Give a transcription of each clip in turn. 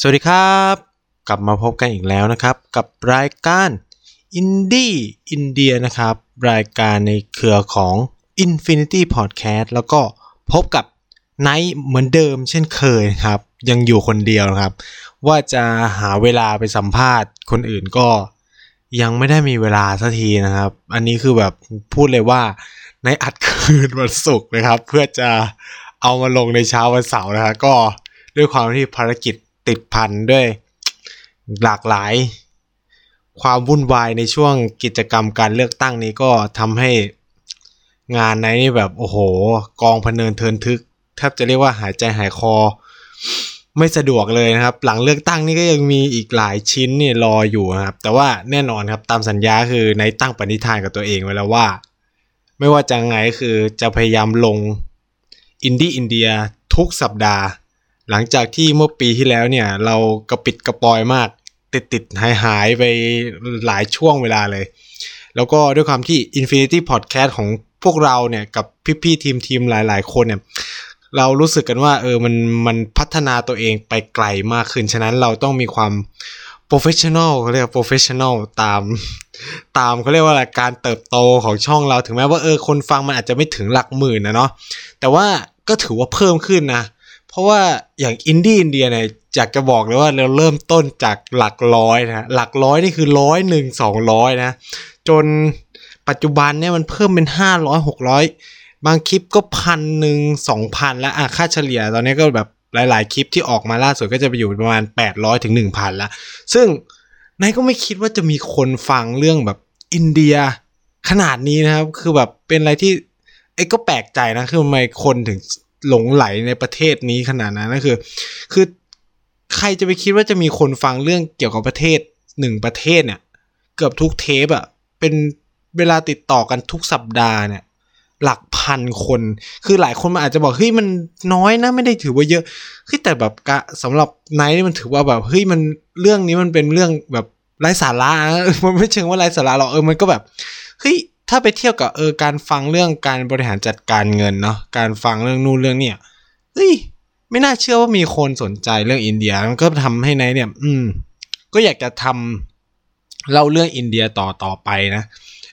สวัสดีครับ กลับมาพบกันอีกแล้วนะครับ กับรายการอินดี้อินเดียนะครับ รายการในเครือของ Infinity Podcast แล้วก็พบกับไนท์เหมือนเดิมเช่นเคยครับ ยังอยู่คนเดียวนะครับ ว่าจะหาเวลาไปสัมภาษณ์คนอื่นก็ยังไม่ได้มีเวลาสักทีนะครับ อันนี้คือแบบพูดเลยว่าไนท์อัดคืนวันศุกร์นะครับ เพื่อจะเอามาลงในเช้าวันเสาร์นะครับก็ด้วยความที่ภารกิจ ติดพันด้วยหลากหลาย ความวุ่นวายในช่วงกิจกรรมการเลือกตั้งนี้ก็ทำให้งานในนี่แบบโอ้โห กองพเนินเทินทึกแทบจะเรียกว่าหายใจหายคอ ไม่สะดวกเลยนะครับ หลังเลือกตั้งนี่ก็ยังมีอีกหลายชิ้นนี่รออยู่นะครับ แต่ว่าแน่นอนครับตามสัญญาคือในตั้งปณิธานกับตัวเองไว้แล้วว่า ไม่ว่าจะไงคือจะพยายามลงอินดี้อินเดียทุกสัปดาห์ หลังจากที่เมื่อปีที่แล้วเนี่ย เรากระปิดกระปอยมาก ติดติดหายหายไปหลายช่วงเวลาเลย แล้วก็ด้วยความที่ Infinity Podcast ของพวกเราเนี่ย กับพี่ๆทีมทีมหลาย ๆ คนเนี่ยเรารู้สึกกันว่าเออมันมันพัฒนาตัวเองไปไกลมากขึ้น ฉะนั้นเราต้องมีความ professional เขาเรียก professional ตาม ตามเขาเรียกว่าอะไรการเติบโตของช่องเราถึงแม้ว่าเออคนฟังมันอาจจะไม่ถึงหลักหมื่นนะเนาะแต่ว่าก็ถือว่าเพิ่มขึ้นนะ เพราะว่าอย่างอินดี้อินเดียเนี่ยอยากจะบอกเลยว่าเราเริ่มต้นจากหลักร้อยนะหลักร้อยนี่คือร้อยหนึ่งสองร้อยนะจนปัจจุบันเนี่ยมันเพิ่มเป็นห้าร้อยหกร้อยบางคลิปก็พันหนึ่งสองพันแล้วอะค่าเฉลี่ยตอนนี้ก็แบบหลาย ๆ คลิปที่ออกมาล่าสุดก็จะไปอยู่ประมาณ 800ถึง1,000แล้วซึ่งนายก็ไม่คิดว่าจะมีคนฟังเรื่องแบบอินเดียขนาดนี้นะครับ คือแบบเป็นอะไรที่ไอ้ก็แปลกใจนะ คือทำไมคนถึง หลงไหลในประเทศนี้ขนาดนั้นก็คือ คือใครจะไปคิดว่าจะมีคนฟังเรื่องเกี่ยวกับประเทศหนึ่งประเทศเนี่ย เกือบทุกเทปอะเป็นเวลาติดต่อกันทุกสัปดาห์เนี่ย หลักพันคน คือหลายคนมันอาจจะบอกเฮ้ยมันน้อยนะไม่ได้ถือว่าเยอะเฮ้ยแต่แบบกะสำหรับไนท์นี่มันถือว่าแบบเฮ้ยมันเรื่องนี้มันเป็นเรื่องแบบไร้สาระนะมันไม่เชิงว่าไร้สาระหรอกเออมันก็แบบเฮ้ย ถ้าไปเที่ยวกับเออการฟังเรื่องการบริหารจัดการเงินเนาะการฟังเรื่องนู่นเรื่องเนี่ยเฮ้ยไม่น่าเชื่อว่ามีคนสนใจเรื่องอินเดียมันก็ทำให้ไนท์เนี่ย อืม ก็อยากจะทำเล่าเรื่องอินเดียต่อต่อไปนะ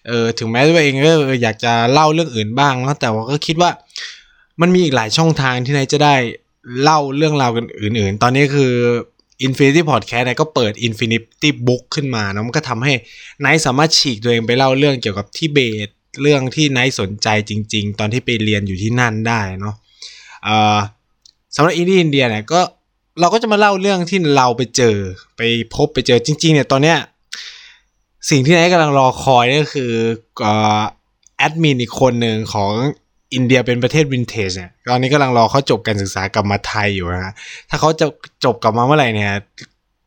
เออถึงแม้ตัวเองก็อยากจะเล่าเรื่องอื่นบ้างนะแต่ว่าก็คิดว่า มันมีอีกหลายช่องทางที่นายจะได้เล่าเรื่องราวกันอื่น ๆ ตอนนี้คือ Infinity Podcast เนี่ยก็เปิด Infinity Book ขึ้นมานะมันก็ทำให้นายสามารถฉีกตัวเองไปเล่าเรื่องเกี่ยวกับทิเบตเรื่องที่นายสนใจจริง ๆ ตอนที่ไปเรียนอยู่ที่นั่นได้เนาะสำหรับอินเดียอินเดียเนี่ยก็เราก็จะมาเล่าเรื่องที่เราไปเจอไปพบไปเจอจริง ๆ เนี่ยตอนเนี้ยสิ่งที่ไนท์กำลังรอคอยก็คือแอดมินอีกคนหนึ่งของ อินเดียเป็นประเทศวินเทจเนี่ยตอนนี้กำลังรอเขาจบการศึกษากลับมาไทยอยู่นะถ้าเขาจะจบกลับมาเมื่อไหร่เนี่ย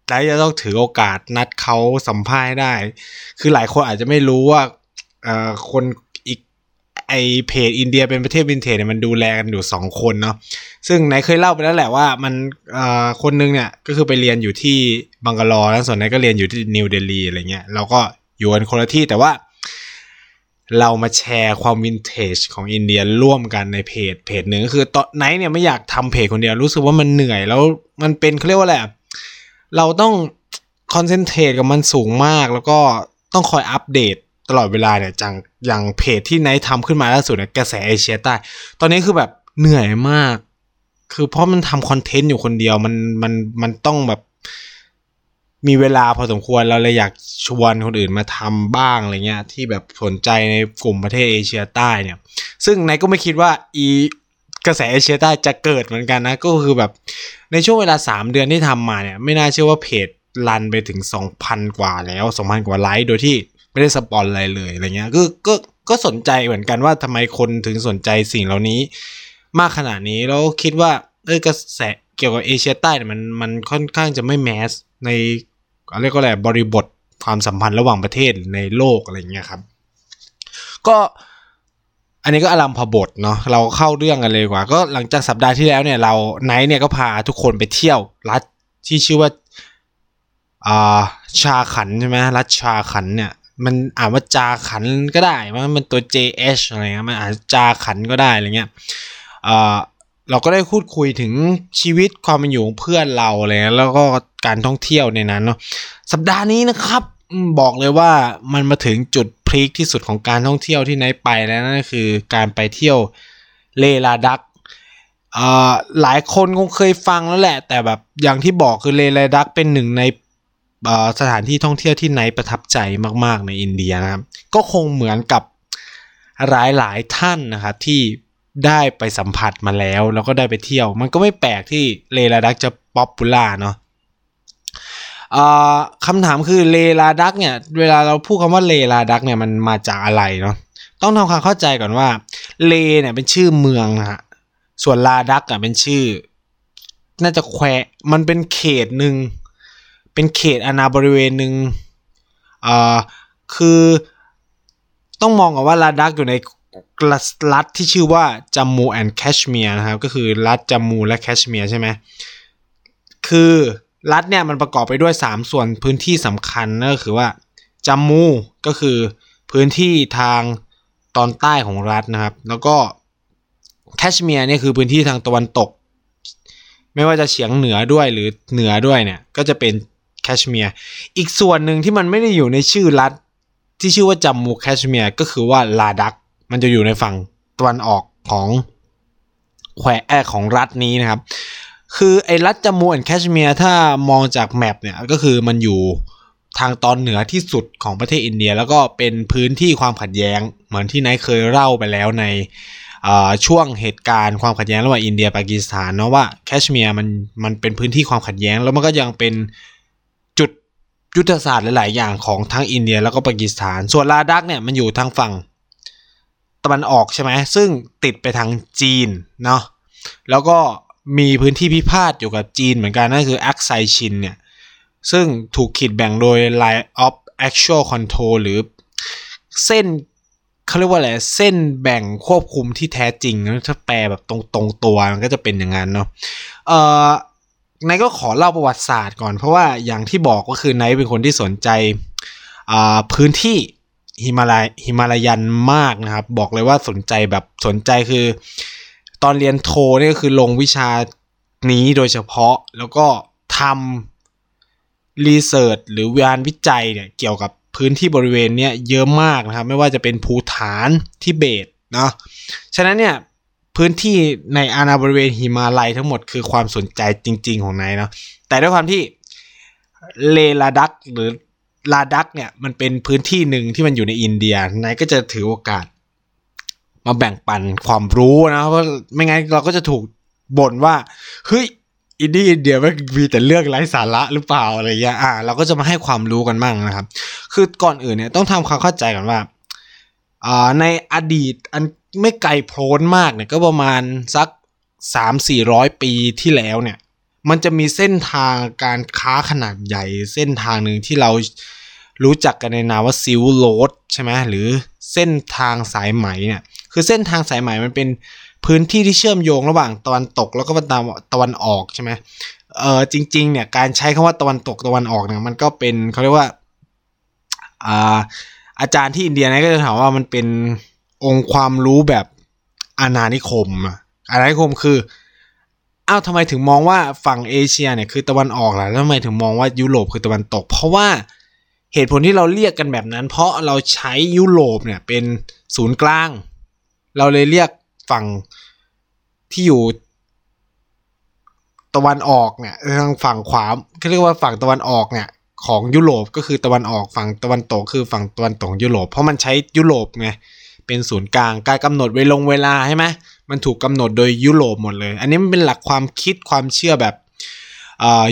แล้วจะต้องถือโอกาสนัดเขาสัมภาษณ์ได้ คือหลายคนอาจจะไม่รู้ว่าคือไอ้เพจอินเดียเป็นประเทศวินเทจเนี่ยมันดูแลกันอยู่สองคนเนาะซึ่งไนท์เคยเล่าไปแล้วแหละว่ามันคนนึงเนี่ยก็คือไปเรียนอยู่ที่บังกาลอร์แล้วส่วนไนท์ก็เรียนอยู่ที่นิวเดลีอะไรเงี้ยเราก็อยู่กันคนละที่แต่ว่า เรามาแชร์ความวินเทจของอินเดียร่วมกันในเพจเพจหนึ่งก็คือตอนไนท์เนี่ยไม่อยากทำเพจคนเดียวรู้สึกว่ามันเหนื่อยแล้วมันเป็นเขาเรียกว่าอะไรอะเราต้อง concentrate กับมันสูงมาก แล้วก็ต้องคอยอัปเดตตลอดเวลาเนี่ยจังอย่างเพจที่ไนท์ทำขึ้นมาล่าสุดเนี่ยกระแสเอเชียใต้ ตอนนี้คือแบบเหนื่อยมาก คือเพราะมันทำคอนเทนต์อยู่คนเดียวมันมันมันต้องแบบ มีเวลาพอสมควรเราเลยอยากชวนคนอื่นมาทำบ้างอะไรเงี้ยที่แบบสนใจในกลุ่มประเทศเอเชียใต้เนี่ย ซึ่งนายก็ไม่คิดว่าอีกระแสเอเชียใต้จะเกิดเหมือนกันนะ ก็คือแบบในช่วงเวลา 3 เดือนที่ทำมาเนี่ย ไม่น่าเชื่อว่าเพจรันไปถึง 2,000 กว่าแล้ว 2,000 กว่าไลค์โดยที่ไม่ได้สปอนอะไรเลยอะไรเงี้ยก็ก็ก็สนใจเหมือนกันว่าทำไมคนถึงสนใจสิ่งเหล่านี้ มากขนาดนี้แล้วคิดว่าเออกระแส เกี่ยวกับเอเชียใต้เนี่ยมันมันค่อนข้างจะไม่แมสในเรียกว่าอะไรบริบทความสัมพันธ์ระหว่างประเทศในโลกอะไรเงี้ยครับ ก็อันนี้ก็อารมพบทเนาะเราเข้าเรื่องกันเลยกว่า ก็หลังจากสัปดาห์ที่แล้วเนี่ยเราไนท์เนี่ยก็พาทุกคนไปเที่ยวรัฐที่ชื่อว่าอ่าชาขันใช่ไหมรัฐชาขันเนี่ยมันอ่านว่าจาขันก็ได้มันมันตัว JH อะไรเงี้ยมันอ่านจาขันก็ได้อะไรเงี้ยอ่า เราก็ได้พูดคุยถึงชีวิตความเป็นอยู่ของเพื่อนเราอะไรเลยแล้วก็การท่องเที่ยวในนั้นเนาะสัปดาห์นี้นะครับบอกเลยว่ามันมาถึงจุดพลิกที่สุดของการท่องเที่ยวที่ไนไปแล้วนั่นคือการไปเที่ยวเลลาดักหลายคนคงเคยฟังแล้วแหละ แต่แบบอย่างที่บอกคือเลลาดักเป็นหนึ่งในสถานที่ท่องเที่ยวที่ไนท์ประทับใจมาก ๆ ในอินเดียนะครับ ก็คงเหมือนกับหลายหลายท่านนะครับที่ ได้ไปสัมผัสมาแล้ว แล้วก็ได้ไปเที่ยว มันก็ไม่แปลกที่เลลาดักจะ popular เนาะคำถามคือเลลาดักเนี่ย เวลาเราพูดคำว่าเลลาดักเนี่ยมันมาจากอะไรเนาะต้องทำความเข้าใจก่อนว่า เลเนี่ยเป็นชื่อเมืองนะฮะส่วนลาดักอะเป็นชื่อ น่าจะแควมันเป็นเขตหนึ่งเป็นเขตอาณาบริเวณหนึ่งอ่าคือต้องมองก่อนว่าลาดักอยู่ใน รัฐที่ชื่อว่าจัมมูแอนด์แคชเมียร์นะครับ ก็คือรัฐจัมมูและแคชเมียร์ใช่ไหมคือรัฐเนี่ยมันประกอบไปด้วย 3 ส่วนพื้นที่สำคัญนั่นก็คือว่าจัมมูก็คือพื้นที่ทางตอนใต้ของรัฐนะครับ แล้วก็แคชเมียร์เนี่ยคือพื้นที่ทางตะวันตก ไม่ว่าจะเฉียงเหนือด้วยหรือเหนือด้วยเนี่ยก็จะเป็นแคชเมียร์อีกส่วนหนึ่งที่มันไม่ได้อยู่ในชื่อรัฐที่ชื่อว่าจัมมูแคชเมียร์ก็คือว่าลาดัก มันจะอยู่ในฝั่งตะวันออกของแควแอของรัฐนี้นะครับ คือไอ้รัฐจัมมู and แคชเมียร์ถ้ามองจาก map เนี่ยก็คือมันอยู่ทางตอนเหนือที่สุดของประเทศอินเดีย แล้วก็เป็นพื้นที่ความขัดแย้ง เหมือนที่นายเคยเล่าไปแล้วในช่วงเหตุการณ์ความขัดแย้งระหว่างอินเดียปากีสถานเนาะว่าแคชเมียร์มันมันเป็นพื้นที่ความขัดแย้ง แล้วมันก็ยังเป็นจุดยุทธศาสตร์หลาย ๆ อย่างของทั้งอินเดียแล้วก็ปากีสถาน ส่วนลาดักเนี่ยมันอยู่ทางฝั่ง ตะวันออกใช่ไหมซึ่งติดไปทางจีนเนาะแล้วก็มีพื้นที่พิพาทอยู่กับจีนเหมือนกันนั่นคือแอคไซชินเนี่ยซึ่งถูกขีดแบ่งโดย line of actual control หรือเส้นเขาเรียกว่าอะไรเส้นแบ่งควบคุมที่แท้จริงถ้าแปลแบบตรงตรงตัวมันก็จะเป็นอย่างนั้นเนาะเอ่อนายก็ขอเล่าประวัติศาสตร์ก่อน เพราะว่าอย่างที่บอกก็คือนายเป็นคนที่สนใจพื้นที่ ฮิมาลายฮิมาลายันมากนะครับ บอกเลยว่าสนใจแบบสนใจคือ ตอนเรียนโทนี่ก็คือลงวิชานี้โดยเฉพาะแล้วก็ทำรีเสิร์ชหรืองานวิจัยเนี่ยเกี่ยวกับพื้นที่บริเวณเนี้ยเยอะมากนะครับ ไม่ว่าจะเป็นภูฐานทิเบตเนาะฉะนั้นเนี่ยพื้นที่ในอาณาบริเวณหิมาลัยทั้งหมดคือความสนใจจริง ๆ ของนายเนาะแต่ด้วยความที่เลลาดักหรือ ลาดักเนี่ยมันเป็นพื้นที่หนึ่งที่มันอยู่ในอินเดียนายก็จะถือโอกาส มาแบ่งปันความรู้นะเพราะไม่งั้นเราก็จะถูกบ่นว่าเฮ้ยอินดี้อินเดียไม่มีแต่เรื่องไร้สาระหรือเปล่าอะไรเงี้ยอ่า เราก็จะมาให้ความรู้กันบ้างนะครับ คือก่อนอื่นเนี่ยต้องทำความเข้าใจก่อนว่าอ่าในอดีตอันไม่ไกลโพ้นมากเนี่ยก็ประมาณสักสามสี่ร้อยปีที่แล้วเนี่ย มันจะมีเส้นทางการค้าขนาดใหญ่เส้นทางหนึ่งที่เรา รู้จักกันในนามว่าซิลโรดใช่ไหมหรือเส้นทางสายไหมเนี่ยคือเส้นทางสายไหมมันเป็นพื้นที่ที่เชื่อมโยงระหว่างตะวันตกแล้วก็ตะวันออกใช่ไหมเออจริงๆเนี่ยการใช้คำว่าตะวันตกตะวันออกเนี่ยมันก็เป็นเขาเรียกว่าอ่าอาจารย์ที่อินเดียนะก็จะถามว่ามันเป็นองค์ความรู้แบบอาณานิคมอาณานิคมคืออ้าวทำไมถึงมองว่าฝั่งเอเชียเนี่ยคือตะวันออกล่ะแล้วทำไมถึงมองว่ายุโรปคือตะวันตก เพราะว่า เหตุผลที่เราเรียกกันแบบนั้น เพราะเราใช้ยุโรปเนี่ยเป็นศูนย์กลาง เราเลยเรียกฝั่งที่อยู่ ตะวันออกเนี่ยทางฝั่งขวาเขาเรียกว่าฝั่งตะวันออกเนี่ยของยุโรปก็คือตะวันออกฝั่งตะวันตกคือฝั่งตะวันตกยุโรปเพราะมันใช้ยุโรปไงเป็นศูนย์กลางการกำหนดเวลงเวลาใช่ไหมมันถูกกาหนดโดยยุโรปหมดเลย อันนี้มันเป็นหลักความคิดความเชื่อแบบ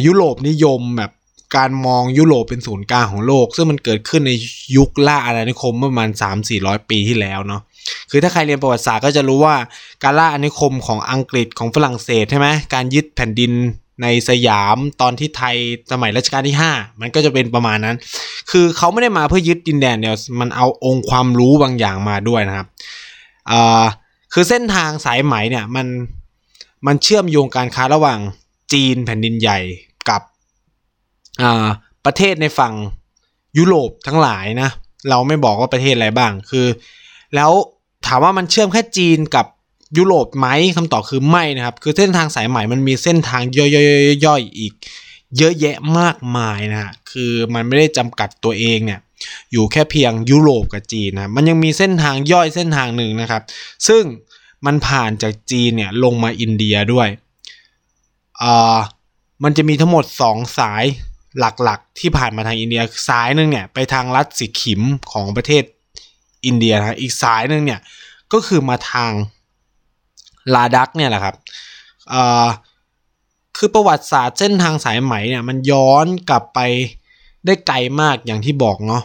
ยุโรปนิยมแบบ การมองยุโรปเป็นศูนย์กลางของโลก ซึ่งมันเกิดขึ้นในยุคล่าอาณานิคมเมื่อประมาณ 3-400 ปีที่แล้วเนาะคือถ้าใครเรียนประวัติศาสตร์ก็จะรู้ว่าการล่าอาณานิคมของอังกฤษของฝรั่งเศสใช่ไหมการยึดแผ่นดินในสยามตอนที่ไทยสมัยรัชกาลที่ 5 มันก็จะเป็นประมาณนั้น คือเขาไม่ได้มาเพื่อยึดดินแดนเดียวมันเอาองค์ความรู้บางอย่างมาด้วยนะครับอ่าคือเส้นทางสายไหมเนี่ยมันมันเชื่อมโยงการค้าระหว่างจีนแผ่นดินใหญ่ ประเทศในฝั่งยุโรปทั้งหลายนะ เราไม่บอกว่าประเทศอะไรบ้างคือ แล้วถามว่ามันเชื่อมแค่จีนกับยุโรปไหมคำตอบคือไม่นะครับ คือเส้นทางสายใหม่มันมีเส้นทางย่อยๆอีก เยอะแยะมากมายนะฮะคือมันไม่ได้จำกัดตัวเองเนี่ยอยู่แค่เพียงยุโรปกับจีนนะมันยังมีเส้นทางย่อยเส้นทางหนึ่งนะครับ ซึ่งมันผ่านจากจีนเนี่ยลงมาอินเดียด้วยอ่ามันจะมีทั้งหมด 2 สาย หลักๆ ที่ผ่านมาทางอินเดียสายหนึ่งเนี่ยไปทางรัฐสิขิมของประเทศอินเดียนะอีกสายหนึ่งเนี่ยก็คือมาทางลาดักเนี่ยแหละครับคือประวัติศาสตร์เส้นทางสายไหมเนี่ยมันย้อนกลับไปได้ไกลมากอย่างที่บอกเนาะ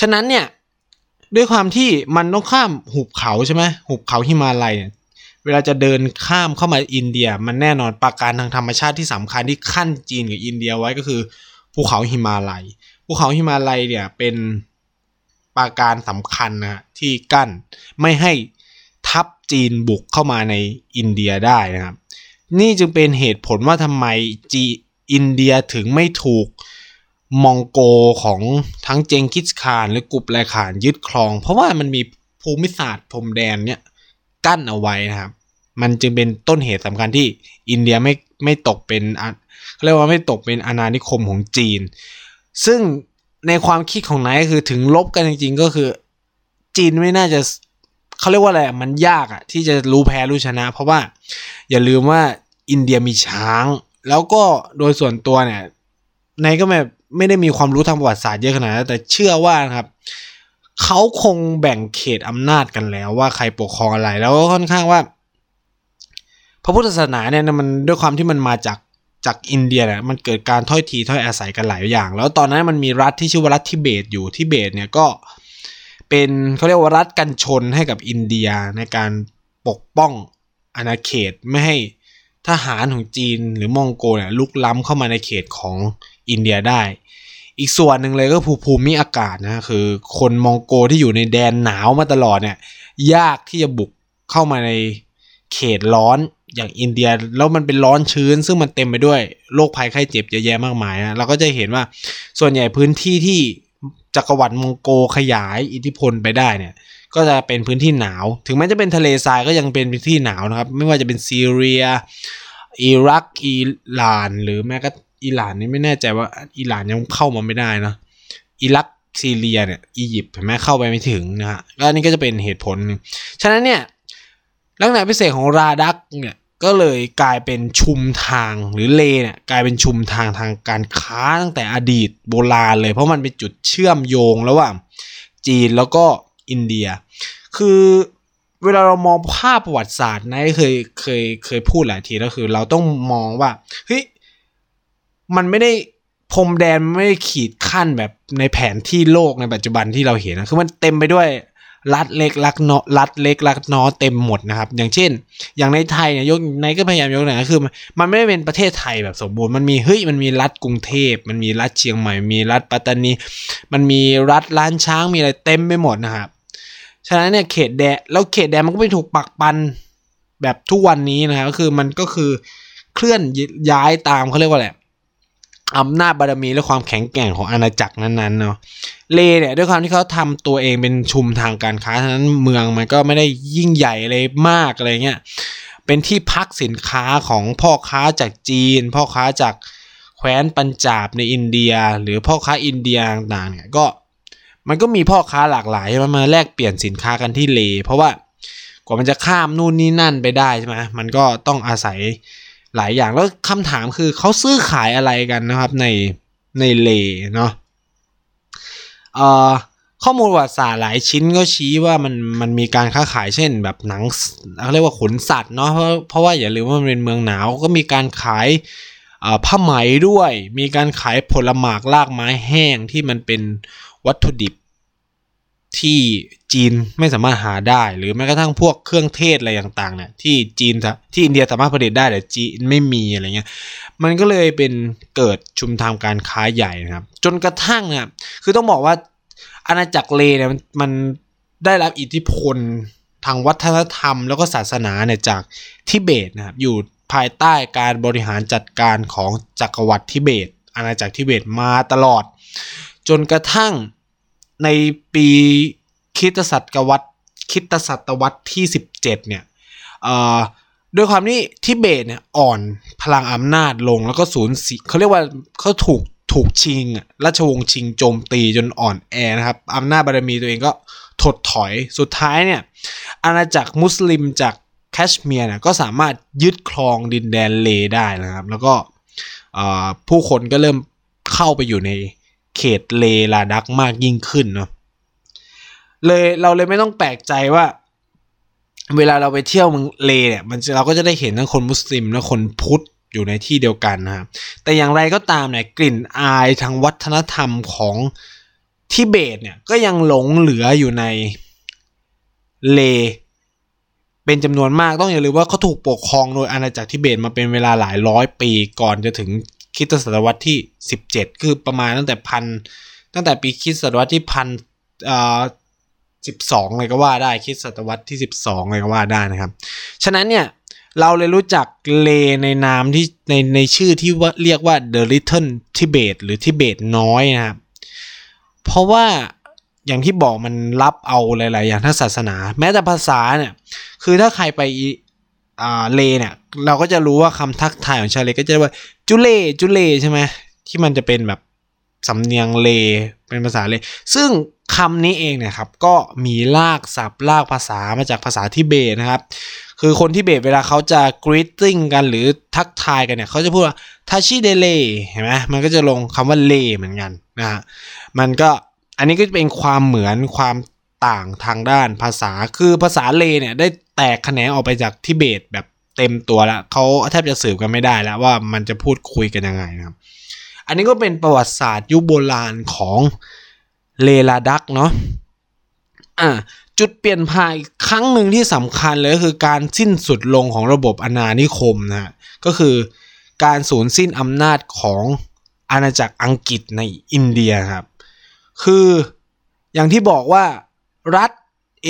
ฉะนั้นเนี่ยด้วยความที่มันต้องข้ามหุบเขาใช่ไหมหุบเขาหิมาลัยเนี่ยเวลาจะเดินข้ามเข้ามาอินเดีย มันแน่นอนปราการทางธรรมชาติที่สำคัญที่ขั้นจีนกับอินเดียไว้ก็คือ ภูเขาหิมาลัย ภูเขาหิมาลัยเนี่ยเป็นปราการสำคัญนะที่กั้นไม่ให้ทัพจีนบุกเข้ามาในอินเดียได้นะครับ นี่จึงเป็นเหตุผลว่าทำไมจีอินเดียถึงไม่ถูกมองโกของทั้งเจงกิสข่านหรือกุบไลขานยึดครอง เพราะว่ามันมีภูมิศาสตร์พรมแดนเนี่ยกั้นเอาไว้นะครับ มันจึงเป็นต้นเหตุสำคัญที่อินเดียไม่ไม่ตกเป็น เรียกว่าไม่ตกเป็นอาณานิคมของจีน ซึ่งในความคิดของนายคือถึงลบกันจริงๆก็คือ จีนไม่น่าจะเขาเรียกว่าอะไรมันยากอะที่จะรู้แพ้รู้ชนะ เพราะว่าอย่าลืมว่าอินเดียมีช้าง แล้วก็โดยส่วนตัวเนี่ยนายก็แบบไม่ได้มีความรู้ทางประวัติศาสตร์เยอะขนาดนั้นแต่เชื่อว่านะครับเขาคงแบ่งเขตอำนาจกันแล้วว่าใครปกครองอะไรแล้วก็ค่อนข้างว่า พระพุทธศาสนาเนี่ยมันด้วยความที่มันมาจาก จากอินเดียเนี่ยมันเกิดการถ้อยทีถ้อยอาศัยกันหลายอย่าง แล้วตอนนั้นมันมีรัฐที่ชื่อว่ารัฐทิเบตอยู่ทิเบตเนี่ยก็เป็นเขาเรียกว่ารัฐกันชนให้กับอินเดียในการปกป้องอาณาเขตไม่ให้ทหารของจีนหรือมองโกเนี่ยลุกล้ำเข้ามาในเขตของอินเดียได้ อีกส่วนหนึ่งเลยก็ภูภูมิอากาศนะคือ คนมองโกที่อยู่ในแดนหนาวมาตลอดเนี่ยยากที่จะบุกเข้ามาในเขตร้อน อย่างอินเดียแล้วมันเป็นร้อนชื้น ซึ่งมันเต็มไปด้วยโรคภัยไข้เจ็บเยอะแยะมากมายนะเราก็จะเห็นว่าส่วนใหญ่พื้นที่ที่จักรวรรดิมองโกขยายอิทธิพลไปได้เนี่ยก็จะเป็นพื้นที่หนาว ถึงแม้จะเป็นทะเลทรายก็ยังเป็นพื้นที่หนาวนะครับ ไม่ว่าจะเป็นซีเรีย อิรัก อิหร่าน หรือแม้กระอิหร่านนี่ไม่แน่ใจว่าอิหร่านยังเข้ามาไม่ได้นะอิรักซีเรียเนี่ยอียิปต์เห็นไหมเข้าไปไม่ถึงนะฮะก็นนี้ก็จะเป็นเหตุผล ฉะนั้นเนี่ยลักษณะพิเศษของราดักเนี่ย ก็เลยกลายเป็นชุมทางหรือเลเนี่ยกลายเป็นชุมทางทางการค้าตั้งแต่อดีตโบราณเลยเพราะมันเป็นจุดเชื่อมโยงระหว่างจีนแล้วก็อินเดีย คือเวลาเรามองภาพประวัติศาสตร์นายเคยเคยเคยพูดหลายทีแล้วคือ เราต้องมองว่าเฮ้ยมันไม่ได้พรมแดนไม่ได้ขีดขั้นแบบในแผนที่โลกในปัจจุบันที่เราเห็นนะคือมันเต็มไปด้วย รัดเล็กรัดน้อรัดเล็กรัดน้อเต็มหมดนะครับ อย่างเช่น อย่างในไทยเนี่ยยกในก็พยายามยกหน่อยคือ มันไม่ได้เป็นประเทศไทยแบบสมบูรณ์มันมีเฮ้ยมันมีรัฐกรุงเทพ มันมีรัฐเชียงใหม่ มีรัฐปัตตานี มันมีรัฐล้านช้างมีอะไรเต็มไปหมดนะครับฉะนั้นเนี่ยเขตแดนแล้วเขตแดนมันก็ไม่ถูกปักปันแบบทุกวันนี้นะครับก็คือมันก็คือเคลื่อนย้ายตามเขาเรียกว่าอะไรอำนาจบารมีและความแข็งแกร่งของอาณาจักรนั้นๆเนาะ เลเนี่ยด้วยความที่เขาทำตัวเองเป็นชุมทางการค้าฉะนั้นเมืองมันก็ไม่ได้ยิ่งใหญ่อะไรมากอะไรเงี้ยเป็นที่พักสินค้าของพ่อค้าจากจีน พ่อค้าจากแคว้นปัญจาบในอินเดีย หรือพ่อค้าอินเดียต่างๆเนี่ยก็มันก็มีพ่อค้าหลากหลายมามาแลกเปลี่ยนสินค้ากันที่เล เพราะว่ากว่ามันจะข้ามนู่นนี่นั่นไปได้ใช่ไหมมันก็ต้องอาศัยหลายอย่างแล้วคำถามคือเขาซื้อขายอะไรกันนะครับในในเลเนาะ ข้อมูลประวัติศาสตร์หลายชิ้นก็ชี้ว่ามันมันมีการค้าขายเช่น แบบหนังเขาเรียกว่าขนสัตว์เนาะเพราะเพราะว่าอย่าลืมว่ามันเป็นเมืองหนาวก็มีการขายผ้าไหมด้วย มีการขายผลหมากลากไม้แห้งที่มันเป็นวัตถุดิบ ที่จีนไม่สามารถหาได้ หรือแม้กระทั่งพวกเครื่องเทศอะไรต่างๆเนี่ยที่จีนที่อินเดียสามารถผลิตได้แต่จีนไม่มีอะไรเงี้ยมันก็เลยเป็นเกิดชุมทางการค้าใหญ่นะครับ จนกระทั่งเนี่ยคือต้องบอกว่าอาณาจักรเลเนี่ยมันได้รับอิทธิพลทางวัฒนธรรมแล้วก็ศาสนาเนี่ยจากทิเบตนะครับอยู่ภายใต้การบริหารจัดการของจักรวรรดิทิเบต อาณาจักรทิเบตมาตลอด จนกระทั่ง ในปีคิตศตวรรษคิตศตวรรษที่ 17 เนี่ยเอ่อด้วยความที่ทิเบตเนี่ยอ่อนพลังอำนาจลงแล้วก็สูญเสียเขาเรียกว่าเขาถูกถูกชิง ราชวงศ์ชิงโจมตีจนอ่อนแอนะครับอำนาจบารมีตัวเองก็ถดถอยสุดท้ายเนี่ยอาณาจักรมุสลิมจากแคชเมียร์เนี่ยก็สามารถยึดครองดินแดนเลได้นะครับ แล้วก็ผู้คนก็เริ่มเข้าไปอยู่ใน เขตเลลาดักมากยิ่งขึ้นเนาะเลยเราเลยไม่ต้องแปลกใจว่า เวลาเราไปเที่ยวเมืองเลเนี่ยมันเราก็จะได้เห็นทั้งคนมุสลิมและคนพุทธอยู่ในที่เดียวกันนะครับแต่อย่างไรก็ตามเนี่ยกลิ่นอายทางวัฒนธรรมของทิเบตเนี่ยก็ยังหลงเหลืออยู่ในเล เป็นจำนวนมากต้องอย่าลืมว่าเขาถูกปกครองโดยอาณาจักรทิเบตมาเป็นเวลาหลายร้อยปีก่อนจะถึง คิตศตวรรษที่ 17 คือประมาณตั้งแต่พันตั้งแต่ปีคิดศตวรรษที่พันอ่าสิบสองเลยก็ว่าได้คิดศตวรรษที่สิบสองเลยก็ว่าได้นะครับ ฉะนั้นเนี่ยเราเลยรู้จักเลในนามที่ในในชื่อที่ว่าเรียกว่า The Little Tibet หรือทิเบตน้อยนะครับ เพราะว่าอย่างที่บอกมันรับเอาหลาย ๆ อย่างทั้งศาสนา แม้แต่ภาษาเนี่ยคือถ้าใครไปอ่าเลเนี่ยเราก็จะรู้ว่าคำทักทายของชาวเลก็จะว่า จุเลจุเลใช่ไหมที่มันจะเป็นแบบสำเนียงเลเป็นภาษาเล ซึ่งคำนี้เองเนี่ยครับก็มีลากศัพท์ลากภาษามาจากภาษาทิเบตนะครับ คือคนทิเบตเวลาเขาจะ greeting กันหรือทักทายกันเนี่ยเขาจะพูดว่าทาชิเดเลเห็นไหมมันก็จะลงคำว่าเลเหมือนกันนะฮะมันก็อันนี้ก็จะเป็นความเหมือนความต่างทางด้านภาษาคือภาษาเลเนี่ยได้แตกแขนงออกไปจากทิเบตแบบ เต็มตัวแล้วเขาแทบจะสืบกันไม่ได้แล้วว่ามันจะพูดคุยกันยังไงนะครับ อันนี้ก็เป็นประวัติศาสตร์ยุคโบราณของเลลาดักเนาะอ่าจุดเปลี่ยนผ่านครั้งหนึ่งที่สำคัญเลยก็คือการสิ้นสุดลงของระบบอาณานิคมนะก็คือการสูญสิ้นอำนาจของอาณาจักรอังกฤษในอินเดียครับ คืออย่างที่บอกว่ารัฐเอ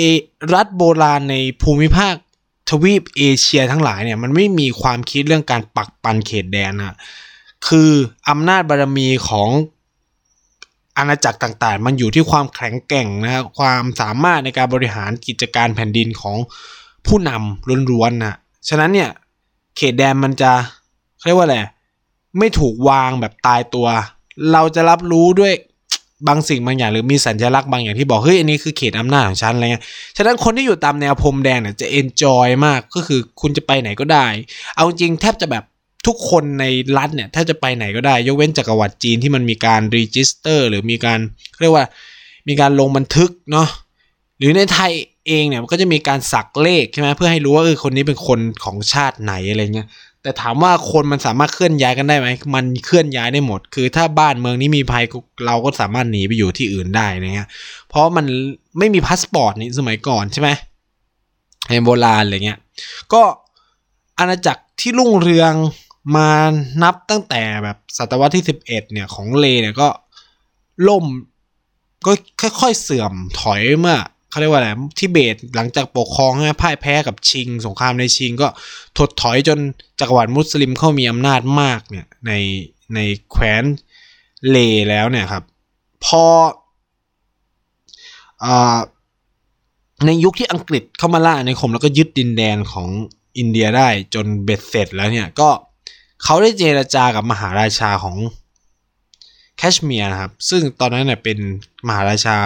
รัฐโบราณในภูมิภาค วีปเอเชียทั้งหลายเนี่ยมันไม่มีความคิดเรื่องการปักปันเขตแดนนะคืออำนาจบารมีของอาณาจักรต่างๆ มันอยู่ที่ความแข็งแกร่งนะครับความสามารถในการบริหารกิจการแผ่นดินของผู้นำล้วนๆนะฉะนั้นเนี่ยเขตแดนมันจะเรียกว่าอะไรไม่ถูกวางแบบตายตัว เราจะรับรู้ด้วย บางสิ่งบางอย่างหรือมีสัญลักษณ์บางอย่างที่บอกเฮ้ยอันนี้คือเขตอำนาจของฉันอะไรเงี้ยฉะนั้นคนที่อยู่ตามแนวพรมแดงเนี่ยจะเอนจอยมากก็คือคุณจะไปไหนก็ได้ เอาจริงแทบจะแบบทุกคนในรัฐเนี่ยถ้าจะไปไหนก็ได้ ยกเว้นจักรวรรดิจีนที่มันมีการ register หรือมีการเรียกว่ามีการลงบันทึกเนาะหรือในไทยเองเนี่ยมันก็จะมีการสักเลขใช่ไหมเพื่อให้รู้ว่าเออคนนี้เป็นคนของชาติไหนอะไรเงี้ย แต่ถามว่าคนมันสามารถเคลื่อนย้ายกันได้ไหมมันเคลื่อนย้ายได้หมด คือถ้าบ้านเมืองนี้มีภัยเราก็สามารถหนีไปอยู่ที่อื่นได้นะเงี้ยเพราะมันไม่มีพาสปอร์ตนี่สมัยก่อนใช่ไหมในโบราณอะไรเงี้ย ก็อาณาจักรที่รุ่งเรืองมานับตั้งแต่แบบศตวรรษที่ 11 เนี่ยของเลเนี่ยก็ล่มก็ค่อยๆเสื่อมถอยเมื่อ เขาเรียกว่าอะไรทิเบตหลังจากปกครองให้พ่ายแพ้กับชิง สงครามในชิงก็ถดถอยจนจักรวรรดิมุสลิมเข้ามีอำนาจมากเนี่ยในในแคว้นเลแล้วเนี่ยครับ พออในยุคที่อังกฤษเข้ามาล่าในคมแล้วก็ยึดดินแดนของอินเดียได้จนเบ็ดเสร็จแล้วเนี่ยก็เขาได้เจรจากับมหาราชาของแคชเมียร์นะครับ ซึ่งตอนนั้นเนี่ยเป็นมหาราชา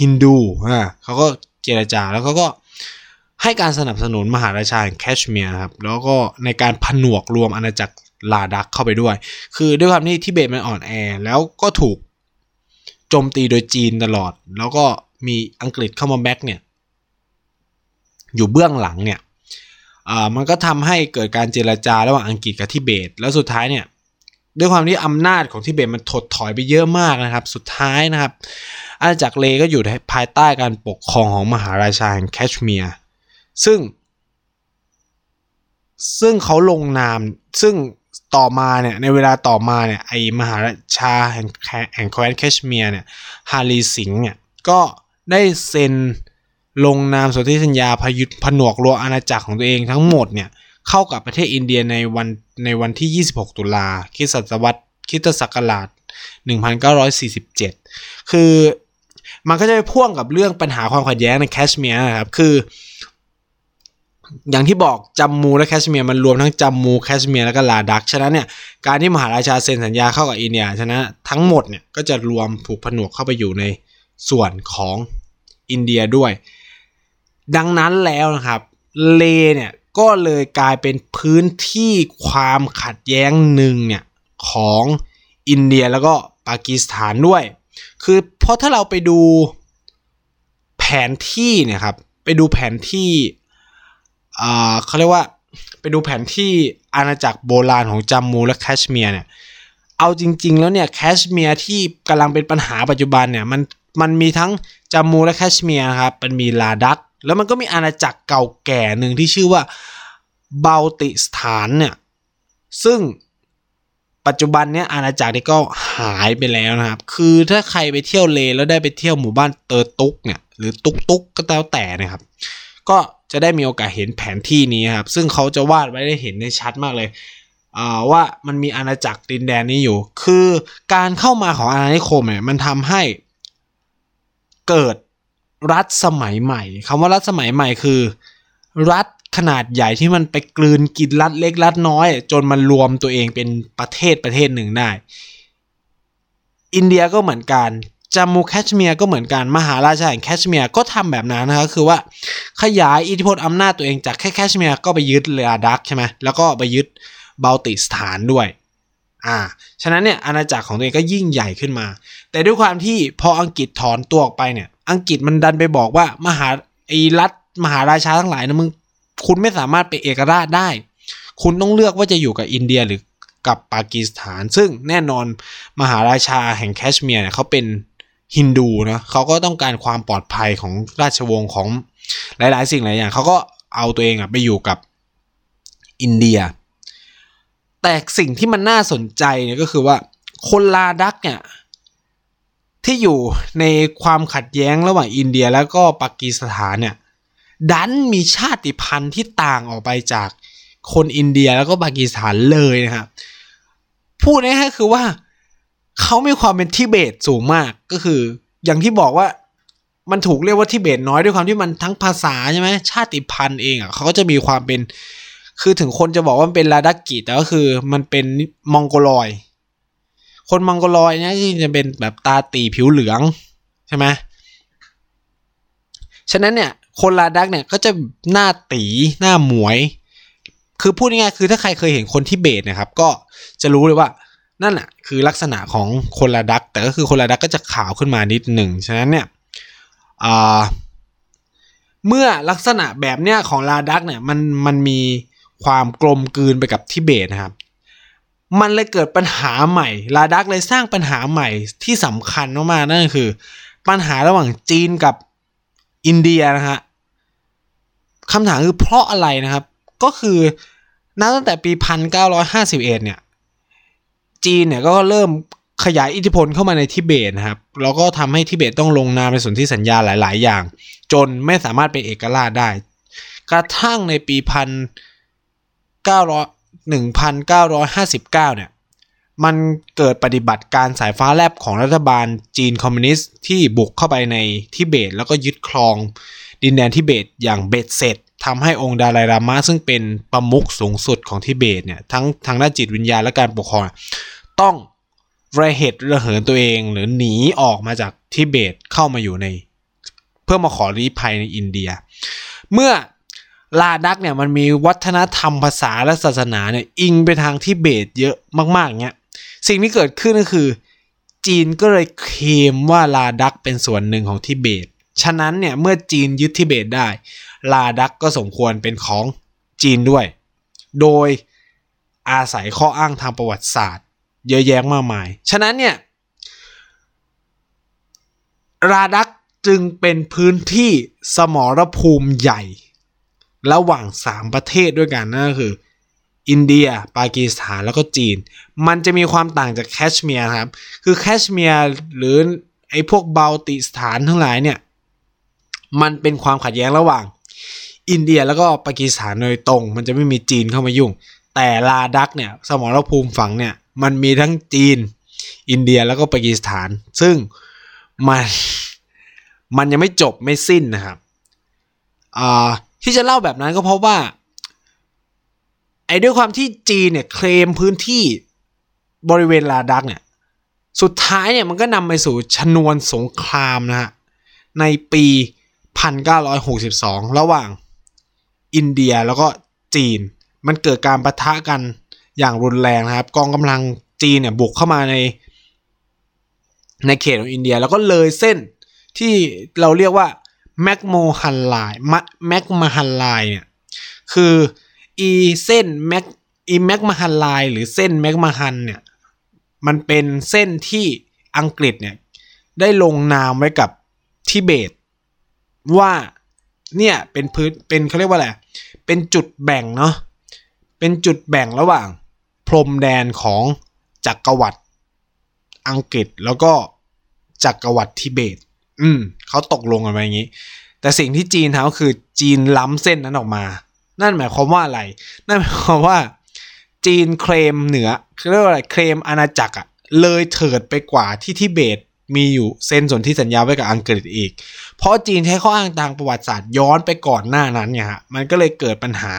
ฮินดูอ่าเขาก็เจรจาแล้วเขาก็ให้การสนับสนุนมหาราชาแคชเมียร์ครับแล้วก็ในการผนวกรวมอาณาจักรลาดักเข้าไปด้วย คือด้วยความที่ทิเบตมันอ่อนแอ แล้วก็ถูกโจมตีโดยจีนตลอด แล้วก็มีอังกฤษเข้ามาแบ็กเนี่ย อยู่เบื้องหลังเนี่ยอ่ามันก็ทำให้เกิดการเจรจาระหว่างอังกฤษกับทิเบต แล้วสุดท้ายเนี่ย ด้วยความที่อำนาจของทิเบตมันถดถอยไปเยอะมากนะครับ สุดท้ายนะครับ อาณาจักรเลก็อยู่ภายใต้การปกครองของมหาราชาแห่งแคชเมียร์ซึ่ง ซึ่งเขาลงนามซึ่งต่อมาเนี่ยในเวลาต่อมาเนี่ยไอมหาราชาแห่งแห่งแคว้นแคชเมียร์เนี่ยฮารีสิงห์เนี่ยก็ได้เซ็นลงนามสนธิสัญญาพยุทผนวกรวมอาณาจักรของตัวเองทั้งหมดเนี่ย เข้ากับประเทศอินเดียในวันในวันที่ 26 ตุลาคริสตศตวรรษคริศักราช 1947 คือมันก็จะไปพ่วงกับเรื่องปัญหาความขัดแย้งในแคชเมียร์นะครับ คือ อย่างที่บอกจัมมูและแคชเมียร์มันรวมทั้งจัมมูแคชเมียร์แล้วก็ลาดัก ฉะนั้นเนี่ยการที่มหาราชาเซ็นสัญญาเข้ากับอินเดียฉะนั้นทั้งหมดเนี่ยก็จะรวมผูกผนวกเข้าไปอยู่ในส่วนของอินเดียด้วย ดังนั้นแล้วนะครับ เลเนี่ย ก็เลยกลายเป็นพื้นที่ความขัดแย้งหนึ่งเนี่ยของอินเดียแล้วก็ปากีสถานด้วย คือเพราะถ้าเราไปดูแผนที่เนี่ยครับ ไปดูแผนที่เขาเรียกว่าไปดูแผนที่อาณาจักรโบราณของจัมมูและแคชเมียร์เนี่ย เอาจริง ๆ แล้วเนี่ยแคชเมียร์ที่กำลังเป็นปัญหาปัจจุบันเนี่ยมันมันมีทั้งจัมมูและแคชเมียร์ครับ มันมีลาดัก แล้วมันก็มีอาณาจักรเก่าแก่หนึ่งที่ชื่อว่าเบลติสถานเนี่ยซึ่งปัจจุบันเนี้ยอาณาจักรนี้ก็หายไปแล้วนะครับ คือถ้าใครไปเที่ยวเลแล้วได้ไปเที่ยวหมู่บ้านเตอร์ตุกเนี่ยหรือตุกตุกก็แล้วแต่นะครับ ก็จะได้มีโอกาสเห็นแผนที่นี้ครับ ซึ่งเขาจะวาดไว้ได้เห็นได้ชัดมากเลยว่ามันมีอาณาจักรดินแดนนี้อยู่ คือการเข้ามาของอาณานิคมเนี่ยมันทำให้เกิด รัฐสมัยใหม่คำว่ารัฐสมัยใหม่คือ รัฐขนาดใหญ่ที่มันไปกลืนกินรัฐเล็กรัฐน้อย จนมันรวมตัวเองเป็นประเทศประเทศหนึ่งได้ อินเดียก็เหมือนกันจัมมูแคชเมียร์ก็เหมือนกันมหาราชาแห่งแคชเมียร์ก็ทำแบบนั้นนะครับคือว่าขยายอิทธิพลอำนาจตัวเองจากแค่แคชเมียร์ก็ไปยึดเลลาดักใช่ไหมแล้วก็ไปยึดเบลติสถานด้วยอ่าฉะนั้นเนี่ยอาณาจักรของตัวเองก็ยิ่งใหญ่ขึ้นมา แต่ด้วยความที่พออังกฤษถอนตัวออกไปเนี่ย อังกฤษมันดันไปบอกว่ามหาไอ้รัฐมหาราชาทั้งหลายนะมึงคุณไม่สามารถไปเอกราชได้ คุณต้องเลือกว่าจะอยู่กับอินเดียหรือกับปากีสถาน ซึ่งแน่นอนมหาราชาแห่งแคชเมียร์เนี่ยเขาเป็นฮินดูนะเขาก็ต้องการความปลอดภัยของราชวงศ์ของหลายๆ สิ่งหลายอย่างเขาก็เอาตัวเองอะไปอยู่กับอินเดีย แต่สิ่งที่มันน่าสนใจเนี่ยก็คือว่าคนลาดักเนี่ย ที่อยู่ในความขัดแย้งระหว่างอินเดียแล้วก็ปากีสถานเนี่ยดันมีชาติพันธุ์ที่ต่างออกไปจากคนอินเดียแล้วก็ปากีสถานเลยนะครับพูดง่ายๆคือว่าเขามีความเป็นทิเบตสูงมากก็คือ อย่างที่บอกว่ามันถูกเรียกว่าทิเบตน้อยด้วยความที่มันทั้งภาษาใช่ไหมชาติพันธุ์เองอะเขาก็จะมีความเป็น คือถึงคนจะบอกว่ามันเป็นลาดักกิแต่ก็คือมันเป็นมองโกลอยด์ คนมองโกลอยด์เนี่ยจะเป็นแบบตาตี่ผิวเหลืองใช่ไหมฉะนั้นเนี่ยคนลาดักเนี่ยก็จะหน้าตี๋หน้าหมวย คือพูดง่ายๆคือถ้าใครเคยเห็นคนทิเบตนะครับ ก็จะรู้เลยว่านั่นแหละคือลักษณะของคนลาดัก แต่ก็คือคนลาดักก็จะขาวขึ้นมานิดหนึ่งฉะนั้นเนี่ยเมื่อลักษณะแบบเนี้ยของลาดักเนี่ยมันมันมีความกลมกลืนไปกับทิเบตนะครับ มันเลยเกิดปัญหาใหม่ ลาดักเลยสร้างปัญหาใหม่ที่สำคัญมากๆนั่นคือ ปัญหาระหว่างจีนกับอินเดียนะฮะคำถามคือเพราะอะไรนะครับ ก็คือนับตั้งแต่ปี 1951 เนี่ย จีนเนี่ยก็เริ่มขยายอิทธิพลเข้ามาในทิเบตนะครับ แล้วก็ทำให้ทิเบตต้องลงนามในสนธิสัญญาหลาย ๆ อย่าง จนไม่สามารถเป็นเอกราชได้ กระทั่งในปีพันเก้าร้อย หนึ่งพันเก้าร้อยห้าสิบเก้าเนี่ย มันเกิดปฏิบัติการสายฟ้าแลบของรัฐบาลจีนคอมมิวนิสต์ที่บุกเข้าไปในทิเบต แล้วก็ยึดครอง ดินแดนทิเบตอย่างเบ็ดเสร็จทำให้องค์ดาลายลามะซึ่งเป็นประมุขสูงสุดของทิเบตเนี่ยทั้งทางด้านจิตวิญญาณและการปกครอง ต้องระเหตุระเหินตัวเองหรือหนีออกมาจากทิเบตเข้ามาอยู่ใน เพื่อมาขอรีภัยในอินเดีย เมื่อ ลาดักเนี่ยมันมีวัฒนธรรมภาษาและศาสนาเนี่ยอิงไปทางทิเบตเยอะมากๆเงี้ยสิ่งที่เกิดขึ้นก็คือ จีนก็เลยเคลมว่าลาดักเป็นส่วนหนึ่งของทิเบต ฉะนั้นเนี่ยเมื่อจีนยึดทิเบตได้ ลาดักก็สมควรเป็นของจีนด้วย โดยอาศัยข้ออ้างทางประวัติศาสตร์ เยอะแยะมากมาย ฉะนั้นเนี่ยลาดักจึงเป็นพื้นที่สมรภูมิใหญ่ ระหว่าง 3 ประเทศด้วยกันนั่นก็คือ อินเดีย ปากีสถานแล้วก็จีน มันจะมีความต่างจากแคชเมียร์ครับ คือแคชเมียร์หรือไอ้พวกเบลติสถานทั้งหลายเนี่ย มันเป็นความขัดแย้งระหว่าง อินเดียแล้วก็ปากีสถานโดยตรง มันจะไม่มีจีนเข้ามายุ่ง แต่ลาดักเนี่ยสมรภูมิฝั่งเนี่ยมันมีทั้งจีน อินเดียแล้วก็ปากีสถาน ซึ่งมันมันยังไม่จบไม่สิ้นนะครับอ่า ที่จะเล่าแบบนั้นก็เพราะว่า ไอ้ด้วยความที่จีนเนี่ยเคลมพื้นที่บริเวณลาดักเนี่ย สุดท้ายเนี่ยมันก็นำไปสู่ชนวนสงครามนะฮะ ในปี 1962 ระหว่างอินเดียแล้วก็จีน มันเกิดการประทะกันอย่างรุนแรงนะครับ กองกำลังจีนเนี่ยบุกเข้ามาใน ในเขตของอินเดียแล้วก็เลยเส้นที่เราเรียกว่า แมกโมฮันไลแมกมาฮันไลเนี่ยคืออีเส้นแมกอีแมกมาฮันไลหรือเส้นแมกมาฮันเนี่ยมันเป็นเส้นที่อังกฤษเนี่ยได้ลงนามไว้กับทิเบต ว่าเนี่ยเป็นพื้นเป็นเขาเรียกว่าอะไรเป็นจุดแบ่งเนาะเป็นจุดแบ่งระหว่างพรมแดนของจักรวรรดิอังกฤษแล้วก็จักรวรรดิทิเบต อืมเขาตกลงกันไปอย่างนี้ แต่สิ่งที่จีนทำก็คือจีนล้ำเส้นนั้นออกมา นั่นหมายความว่าอะไร นั่นหมายความว่า จีนเคลมเหนือเรียกว่าอะไรเคลมอาณาจักรอะเลยเถิดไปกว่าที่ทิเบตมีอยู่เซ็นสนธิสัญญาไว้กับอังกฤษอีก เพราะจีนใช้ข้ออ้างทางประวัติศาสตร์ย้อนไปก่อนหน้านั้นเนี่ยฮะมันก็เลยเกิดปัญหา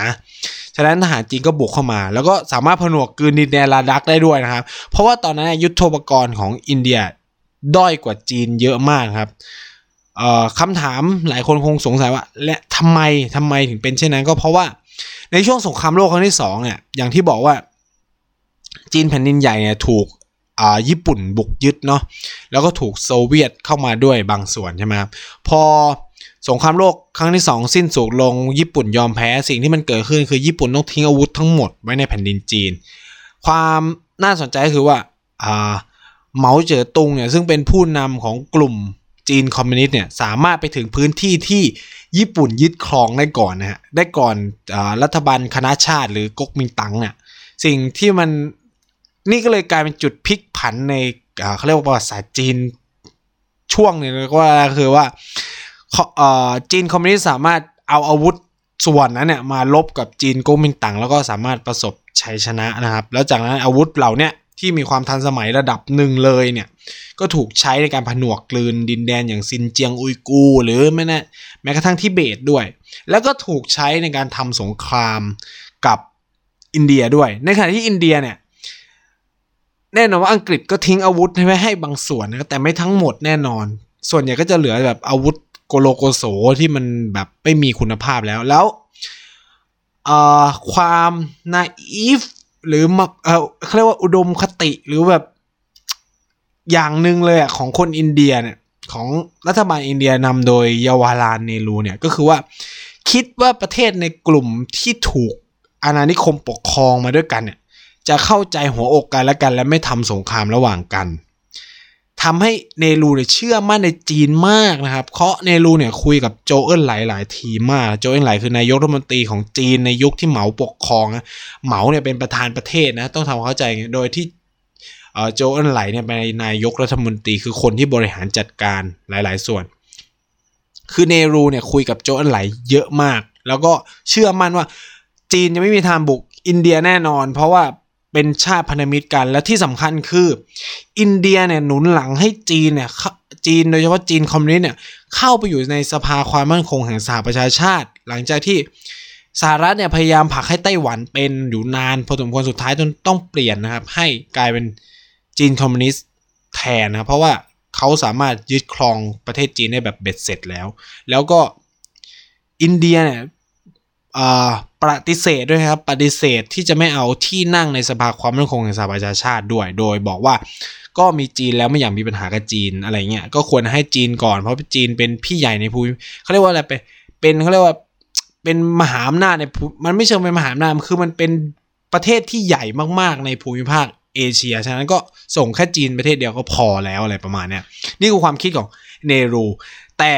ฉะนั้นทหารจีนก็บุกเข้ามา แล้วก็สามารถผนวกกืนดินแดนลาดักได้ด้วยนะครับ เพราะว่าตอนนั้นยุทธปกรณ์ของอินเดีย ด้อยกว่าจีนเยอะมากครับคำถามหลายคนคงสงสัยว่า และทำไมทำไมถึงเป็นเช่นนั้นก็เพราะว่าในช่วงสงครามโลกครั้งที่สองเนี่ยอย่างที่บอกว่าจีนแผ่นดินใหญ่เนี่ยถูกญี่ปุ่นบุกยึดเนาะแล้วก็ถูกโซเวียตเข้ามาด้วยบางส่วนใช่ไหมครับพอสงครามโลกครั้งที่ 2 สิ้นสุดลงญี่ปุ่นยอมแพ้สิ่งที่มันเกิดขึ้นคือญี่ปุ่นต้องทิ้งอาวุธทั้งหมดไว้ในแผ่นดินจีน ความน่าสนใจคือว่า เหมาเจ๋อตุงเนี่ยซึ่งเป็นผู้นำของกลุ่มจีนคอมมิวนิสต์เนี่ยสามารถไปถึงพื้นที่ที่ญี่ปุ่นยึดครองได้ก่อนนะฮะได้ก่อนอรัฐบาลคณะชาติหรือก๊กมินตั๋งเนี่ยสิ่งที่มันนี่ก็เลยกลายเป็นจุดพลิกผันในเขาเรียกว่าประวัติศาสตร์จีนช่วงนึงก็คือว่าจีนคอมมิวนิสต์สามารถเอาอาวุธส่วนนั้นเนี่ยมาลบกับจีนก๊กมินตั๋งแล้วก็สามารถประสบชัยชนะนะครับ แล้วจากนั้นอาวุธเหล่านี้ ที่มีความทันสมัยระดับหนึ่งเลยเนี่ย ก็ถูกใช้ในการผนวกกลืนดินแดนอย่างซินเจียงอุยกู หรือแม้นะแม้กระทั่งทิเบตด้วย แล้วก็ถูกใช้ในการทำสงครามกับอินเดียด้วย ในขณะที่อินเดียเนี่ยแน่นอนว่าอังกฤษก็ทิ้งอาวุธให้ให้บางส่วนนะแต่ไม่ทั้งหมดแน่นอน ส่วนใหญ่ก็จะเหลือแบบอาวุธโกโลโกโสที่มันแบบไม่มีคุณภาพแล้วแล้วความนาอีฟ หรือเออเขาเรียกว่าอุดมคติหรือแบบอย่างหนึ่งเลยอะของคนอินเดียเนี่ยของรัฐบาลอินเดียนำโดยเยาวาลานเนรูเนี่ยก็คือว่า คิดว่าประเทศในกลุ่มที่ถูกอาณานิคมปกครองมาด้วยกันเนี่ย จะเข้าใจหัวอกกันและกัน และไม่ทำสงครามระหว่างกัน ทำให้เนรูเนี่ยเชื่อมั่นในจีนมากนะครับ เพราะเนรูเนี่ยคุยกับโจเอิลไหลหลายทีมาก โจเอิลไหลคือนายกรัฐมนตรีของจีนในยุคที่เหมาปกครองนะเหมาเนี่ยเป็นประธานประเทศนะต้องทำความเข้าใจโดยที่โจเอิลไหลเนี่ยเป็นนายกรัฐมนตรีคือคนที่บริหารจัดการหลาย ๆ ส่วน คือเนรูเนี่ยคุยกับโจเอิลไหลเยอะมาก แล้วก็เชื่อมั่นว่าจีนจะไม่มีทางบุกอินเดียแน่นอน เพราะว่า เป็นชาติพันธมิตรกัน และที่สำคัญคือ อินเดียเนี่ยหนุนหลังให้จีนเนี่ยจีนโดยเฉพาะจีนคอมมิวนิสต์เนี่ยเข้าไปอยู่ในสภาความมั่นคงแห่งสหประชาชาติ หลังจากที่สหรัฐเนี่ยพยายามผลักให้ไต้หวันเป็นอยู่นานพอสมควรสุดท้ายจนต้องเปลี่ยนนะครับ ให้กลายเป็นจีนคอมมิวนิสต์แทนนะเพราะว่าเขาสามารถยึดครองประเทศจีนได้แบบเบ็ดเสร็จแล้ว แล้วก็อินเดียเนี่ย ปฏิเสธด้วยครับปฏิเสธที่จะไม่เอาที่นั่งในสภาความมั่นคงแห่งสหประชาชาติด้วย โดยบอกว่าก็มีจีนแล้วไม่อยากมีปัญหากับจีนอะไรเงี้ยก็ควรให้จีนก่อนเพราะจีนเป็นพี่ใหญ่ในภูมิเขาเรียกว่าอะไรเป็นเป็นเขาเรียกว่าเป็นมหาอำนาจในมันไม่เชิงเป็นมหาอำนาจคือมันเป็นประเทศที่ใหญ่มากๆในภูมิภาคเอเชีย ฉะนั้นก็ส่งแค่จีนประเทศเดียวก็พอแล้วอะไรประมาณเนี้ยนี่คือความคิดของเนรูแต่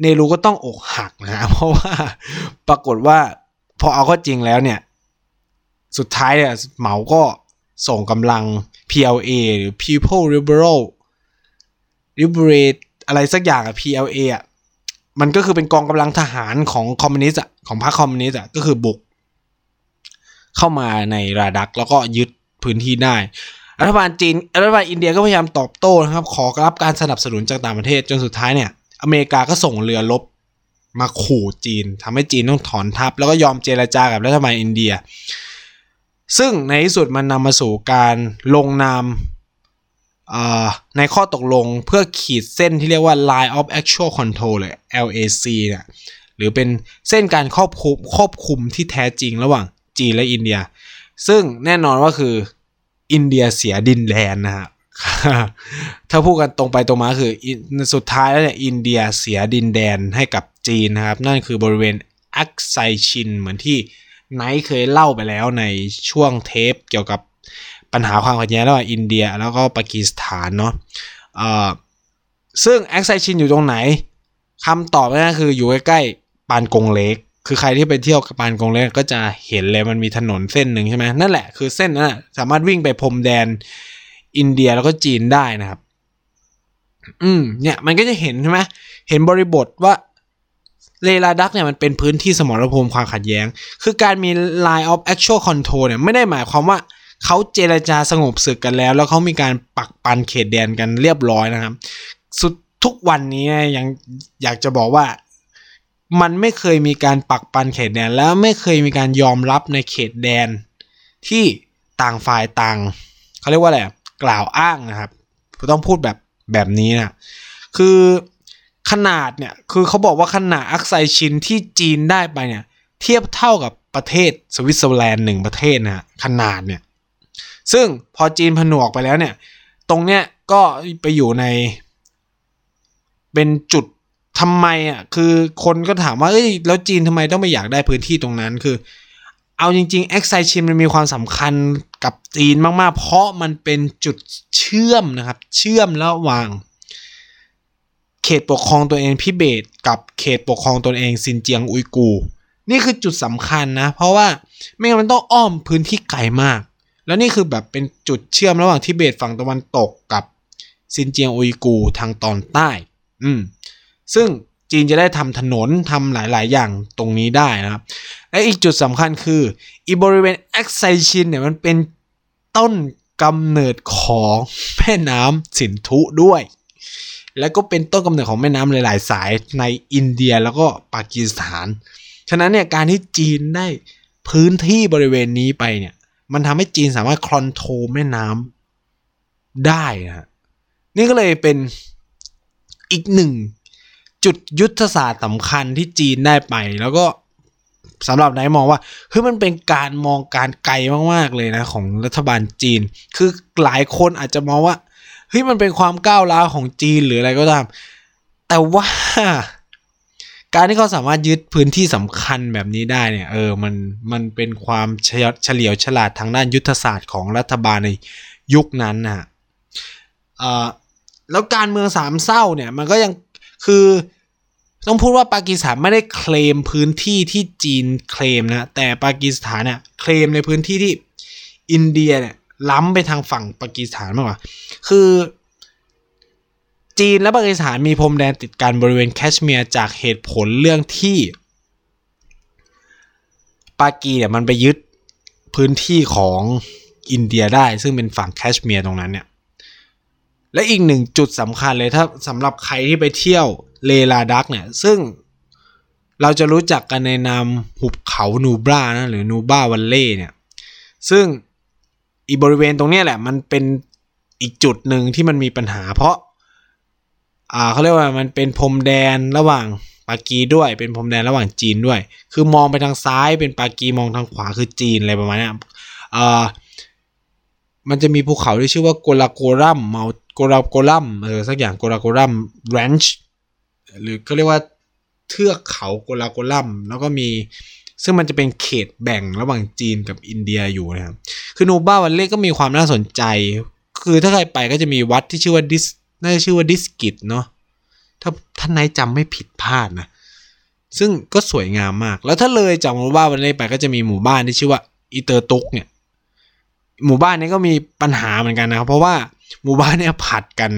เนรูก็ต้องอกหักนะเพราะว่าปรากฏว่าพอเอาก็จริงแล้วเนี่ย สุดท้ายเนี่ยเหมาก็ส่งกำลัง PLA หรือ People Liberal Liberate อะไรสักอย่างอะ PLA อะมันก็คือเป็นกองกำลังทหารของคอมมิวนิสต์อะของพรรคคอมมิวนิสต์อะก็คือบุก เข้ามาในราดักแล้วก็ยึดพื้นที่ได้รัฐบาลจีนรัฐบาลอินเดียก็พยายามตอบโต้นะครับ ขอรับการสนับสนุนจากต่างประเทศจนสุดท้ายเนี่ย อเมริกาก็ส่งเรือรบมาขู่จีนทำให้จีนต้องถอนทัพ แล้วก็ยอมเจรจากับรัฐบาลอินเดีย ซึ่งในที่สุดมันนำมาสู่การลงนามในข้อตกลงเพื่อขีดเส้นที่เรียกว่า line of actual control เลย LAC เนี่ยหรือเป็นเส้นการครอบคุมครอบคุมที่แท้จริงระหว่างจีนและอินเดีย ซึ่งแน่นอนว่าคืออินเดียเสียดินแดนนะฮะ ถ้าพูดกันตรงไปตรงมาคือสุดท้ายแล้วเนี่ยอินเดียเสียดินแดนให้กับจีนนะครับ นั่นคือบริเวณอักไซชินเหมือนที่ไนท์เคยเล่าไปแล้วในช่วงเทปเกี่ยวกับปัญหาความขัดแย้งระหว่างอินเดียแล้วก็ปากีสถานเนาะซึ่งแอคไซชินอยู่ตรงไหนคำตอบนั่นคืออยู่ใกล้ๆปานกงเล็ก คือใครที่ไปเที่ยวกับปานกงเล็กก็จะเห็นเลยมันมีถนนเส้นหนึ่งใช่ไหมนั่นแหละคือเส้นนั้นสามารถวิ่งไปพรมแดน อินเดียแล้วก็จีนได้นะครับ อืม เนี่ยมันก็จะเห็นใช่ไหมเห็นบริบทว่าเลลาดักเนี่ยมันเป็นพื้นที่สมรภูมิความขัดแย้ง คือการมี line of actual control เนี่ยไม่ได้หมายความว่าเขาเจรจาสงบศึกกันแล้ว แล้วเขามีการปักปันเขตแดนกันเรียบร้อยนะครับ สุดทุกวันนี้ยังอยากจะบอกว่ามันไม่เคยมีการปักปันเขตแดน แล้วไม่เคยมีการยอมรับในเขตแดนที่ต่างฝ่ายต่างเขาเรียกว่าอะไร กล่าวอ้างนะครับต้องพูดแบบแบบนี้นะคือขนาดเนี่ยคือเขาบอกว่าขนาดอักไซชินที่จีนได้ไปเนี่ย เทียบเท่ากับประเทศสวิตเซอร์แลนด์หนึ่งประเทศนะขนาดเนี่ย ซึ่งพอจีนผนวกไปแล้วเนี่ย ตรงเนี้ยก็ไปอยู่ใน เป็นจุดทำไมอะคือคนก็ถามว่าเอ้ยแล้วจีนทำไมต้องไม่อยากได้พื้นที่ตรงนั้นคือ เอาจริงๆแอคไซชินมันมีความสำคัญกับจีนมากๆ เพราะมันเป็นจุดเชื่อมนะครับ เชื่อมระหว่าง เขตปกครองตัวเองพิเบตกับเขตปกครองตนเองซินเจียงอุยกู นี่คือจุดสำคัญนะ เพราะว่าไม่งั้นมันต้องอ้อมพื้นที่ไกลมาก แล้วนี่คือแบบเป็นจุดเชื่อมระหว่างทิเบตฝั่งตะวันตกกับซินเจียงอุยกูทางตอนใต้ อืมซึ่ง จีนจะได้ทำถนนทำหลาย ๆ อย่างตรงนี้ได้นะครับ และอีกจุดสำคัญคืออีบริเวณอักไสชินเนี่ยมันเป็นต้นกำเนิดของแม่น้ำสินธุด้วย แล้วก็เป็นต้นกำเนิดของแม่น้ำหลาย ๆ สายในอินเดียแล้วก็ปากีสถาน ฉะนั้นเนี่ยการที่จีนได้พื้นที่บริเวณนี้ไปเนี่ย มันทำให้จีนสามารถ control แม่น้ำได้นะนี่ก็เลยเป็นอีกหนึ่ง จุดยุทธศาสตร์สำคัญที่จีนได้ไป แล้วก็สำหรับนายมองว่าเฮ้ยมันเป็นการมองการไกลมากๆเลยนะของรัฐบาลจีน คือหลายคนอาจจะมองว่าเฮ้ยมันเป็นความก้าวร้าวของจีนหรืออะไรก็ตาม แต่ว่าการที่เขาสามารถยึดพื้นที่สำคัญแบบนี้ได้เนี่ย เออมันมันเป็นความเฉลียวฉลาดทางด้านยุทธศาสตร์ของรัฐบาลในยุคนั้นนะฮะแล้วการเมืองสามเศร้าเนี่ยมันก็ยังคือ ต้องพูดว่าปากีสถานไม่ได้เคลมพื้นที่ที่จีนเคลมนะแต่ปากีสถานเนี่ยเคลมในพื้นที่ที่อินเดียเนี่ยล้ำไปทางฝั่งปากีสถานมากกว่า คือ จีนและปากีสถานมีพรมแดนติดกันบริเวณแคชเมียร์จากเหตุผลเรื่องที่ ปากีเนี่ยมันไปยึดพื้นที่ของอินเดียได้ ซึ่งเป็นฝั่งแคชเมียร์ตรงนั้นเนี่ย และอีกหนึ่งจุดสำคัญเลยถ้าสำหรับใครที่ไปเที่ยว เลลาดักเนี่ยซึ่งเราจะรู้จักกันในนามหุบเขานูบรานะหรือนูบ้าวันเล่เนี่ยซึ่งอีบริเวณตรงนี้แหละ มันเป็นอีกจุดหนึ่งที่มันมีปัญหา เพราะอ่าเขาเรียกว่ามันเป็นพรมแดนระหว่างปากีด้วยเป็นพรมแดนระหว่างจีนด้วย คือมองไปทางซ้ายเป็นปากีมองทางขวาคือจีนอะไรประมาณนี้อ่ามันจะมีภูเขาที่ชื่อว่าคาราโครัม Mount คาราโครัมเออสักอย่างคาราโครัม range หรือก็เรียกว่าเทือกเขาคาราโครัมแล้วก็มีซึ่งมันจะเป็นเขตแบ่งระหว่างจีนกับอินเดียอยู่นะครับ คือนูบรา valley ก็มีความน่าสนใจ คือถ้าใครไปก็จะมีวัดที่ชื่อว่าดิส น่าจะชื่อว่าดิสกิตเนาะ ถ้าท่านนายจำไม่ผิดพลาดนะ ซึ่งก็สวยงามมาก แล้วถ้าเลยจากหมู่บ้าวันนี้ไปก็จะมีหมู่บ้านที่ชื่อว่าอีเตอร์ตุกเนี่ย หมู่บ้านนี้ก็มีปัญหาเหมือนกันนะครับ เพราะว่าหมู่บ้านเนี่ยผัดกัน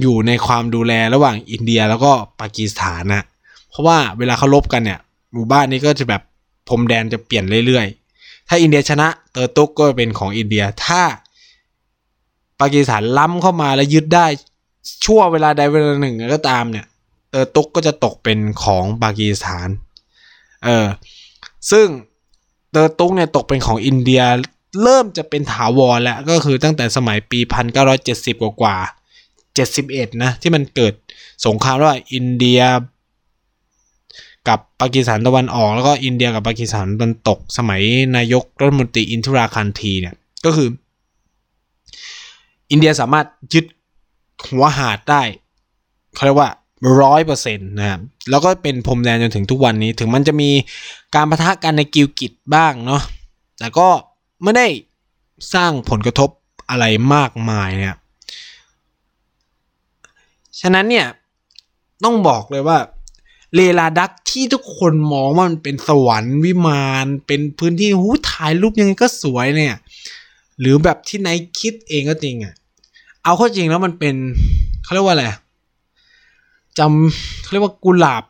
อยู่ในความดูแลระหว่างอินเดียแล้วก็ปากีสถานนะเพราะว่าเวลาเขาลบกันเนี่ย หมู่บ้านนี้ก็จะแบบพรมแดนจะเปลี่ยนเรื่อยๆ ถ้าอินเดียชนะเตอร์ตุกก็เป็นของอินเดีย ถ้าปากีสถานล้ำเข้ามาแล้วยึดได้ชั่วเวลาใดเวลาหนึ่งก็ตามเนี่ยเตอร์ตุกก็จะตกเป็นของปากีสถาน เออ ซึ่งเตอร์ตุกเนี่ยตกเป็นของอินเดียเริ่มจะเป็นถาวรแล้วก็คือตั้งแต่สมัยปี 1970 กว่ากว่า 71 นะ ที่มันเกิดสงครามระหว่างอินเดีย กับปากีสถานตะวันออก แล้วก็อินเดียกับปากีสถานตะวันตก สมัยนายกรัฐมนตรีอินทราคันทีเนี่ย ก็คือ อินเดียสามารถยึดหัวหาดได้เขาเรียกว่าร้อยเปอร์เซ็นต์นะครับแล้วก็เป็นพรมแดนจนถึงทุกวันนี้ ถึงมันจะมีการประทะกันในกิลกิตบ้างเนาะแต่ก็ไม่ได้สร้างผลกระทบอะไรมากมายเนี่ย ฉะนั้นเนี่ยต้องบอกเลยว่าเลลาดักที่ทุกคนมองว่ามันเป็นสวรรค์วิมานเป็นพื้นที่หูถ่ายรูปยังไงก็สวยเนี่ย หรือแบบที่ไนคิดเองก็จริงอะ่ะ เอาเข้าจริงแล้วมันเป็นเขาเรียกว่าอะไรจำเขาเรียกว่ากุหลาบ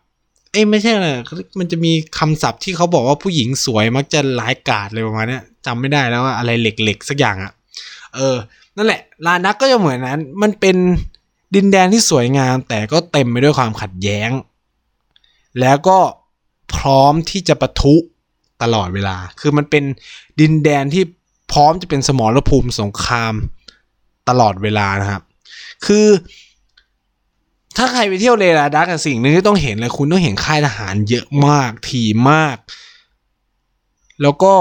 เอ้ไม่ใช่นะมันจะมีคำศัพท์ที่เขาบอกว่าผู้หญิงสวยมักจะร้ายกาจเลยประมาณนี้จำไม่ได้แล้วว่าอะไรเหล็กๆสักอย่างอะ่ะ เออ นั่นแหละลานักก็จะเหมือนนั้น มันเป็น ดินแดนที่สวยงามแต่ก็เต็มไปด้วยความขัดแย้ง แล้วก็พร้อมที่จะปะทุตลอดเวลา คือมันเป็นดินแดนที่พร้อมจะเป็นสมรภูมิสงครามตลอดเวลานะครับ คือถ้าใครไปเที่ยวเลลาดักสิ่งหนึ่งที่ต้องเห็นเลยคุณต้องเห็นค่ายทหารเยอะมากถี่มาก แล้วก็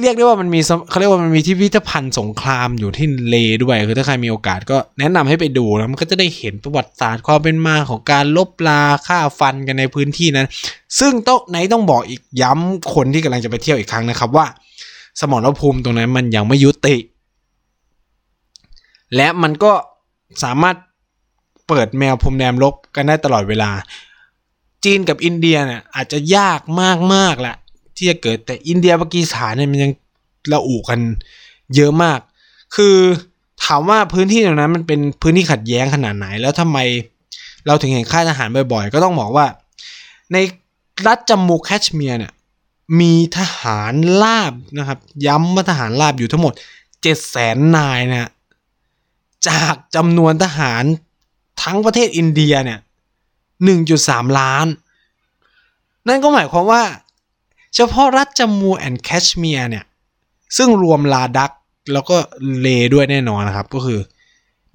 เรียกได้ว่ามันมีเขาเรียกว่ามันมีที่พิพิธภัณฑ์สงครามอยู่ที่เลด้วยคือถ้าใครมีโอกาสก็แนะนำให้ไปดูแล้วมันก็จะได้เห็นประวัติศาสตร์ความเป็นมาของการลบลาฆ่าฟันกันในพื้นที่นั้น ซึ่งต้องไหนต้องบอกอีกย้ำคนที่กำลังจะไปเที่ยวอีกครั้งนะครับว่า สมรภูมิตรงนั้นมันยังไม่ยุติ และมันก็สามารถเปิดแมวพรมแดนลบกันได้ตลอดเวลา จีนกับอินเดียเนี่ยอาจจะยากมากมากแหละ ที่จะเกิดแต่อินเดียปากีสถานเนี่ยมันยังระอุกันเยอะมาก คือถามว่าพื้นที่ตรงนั้นมันเป็นพื้นที่ขัดแย้งขนาดไหน แล้วทำไมเราถึงเห็นค่ายทหารบ่อยๆ ก็ต้องบอกว่า ในรัฐจัมมูแคชเมียร์เนี่ยมีทหารลาบนะครับ ย้ำว่าทหารลาบอยู่ทั้งหมดเจ็ดแสนนายนะจากจำนวนทหารทั้งประเทศอินเดียเนี่ยหนึ่งจุดสามล้าน นั่นก็หมายความว่า เฉพาะรัฐจัมมูแอนด์แคชเมียร์เนี่ย ซึ่งรวมลาดักแล้วก็เลด้วยแน่นอนนะครับ ก็คือ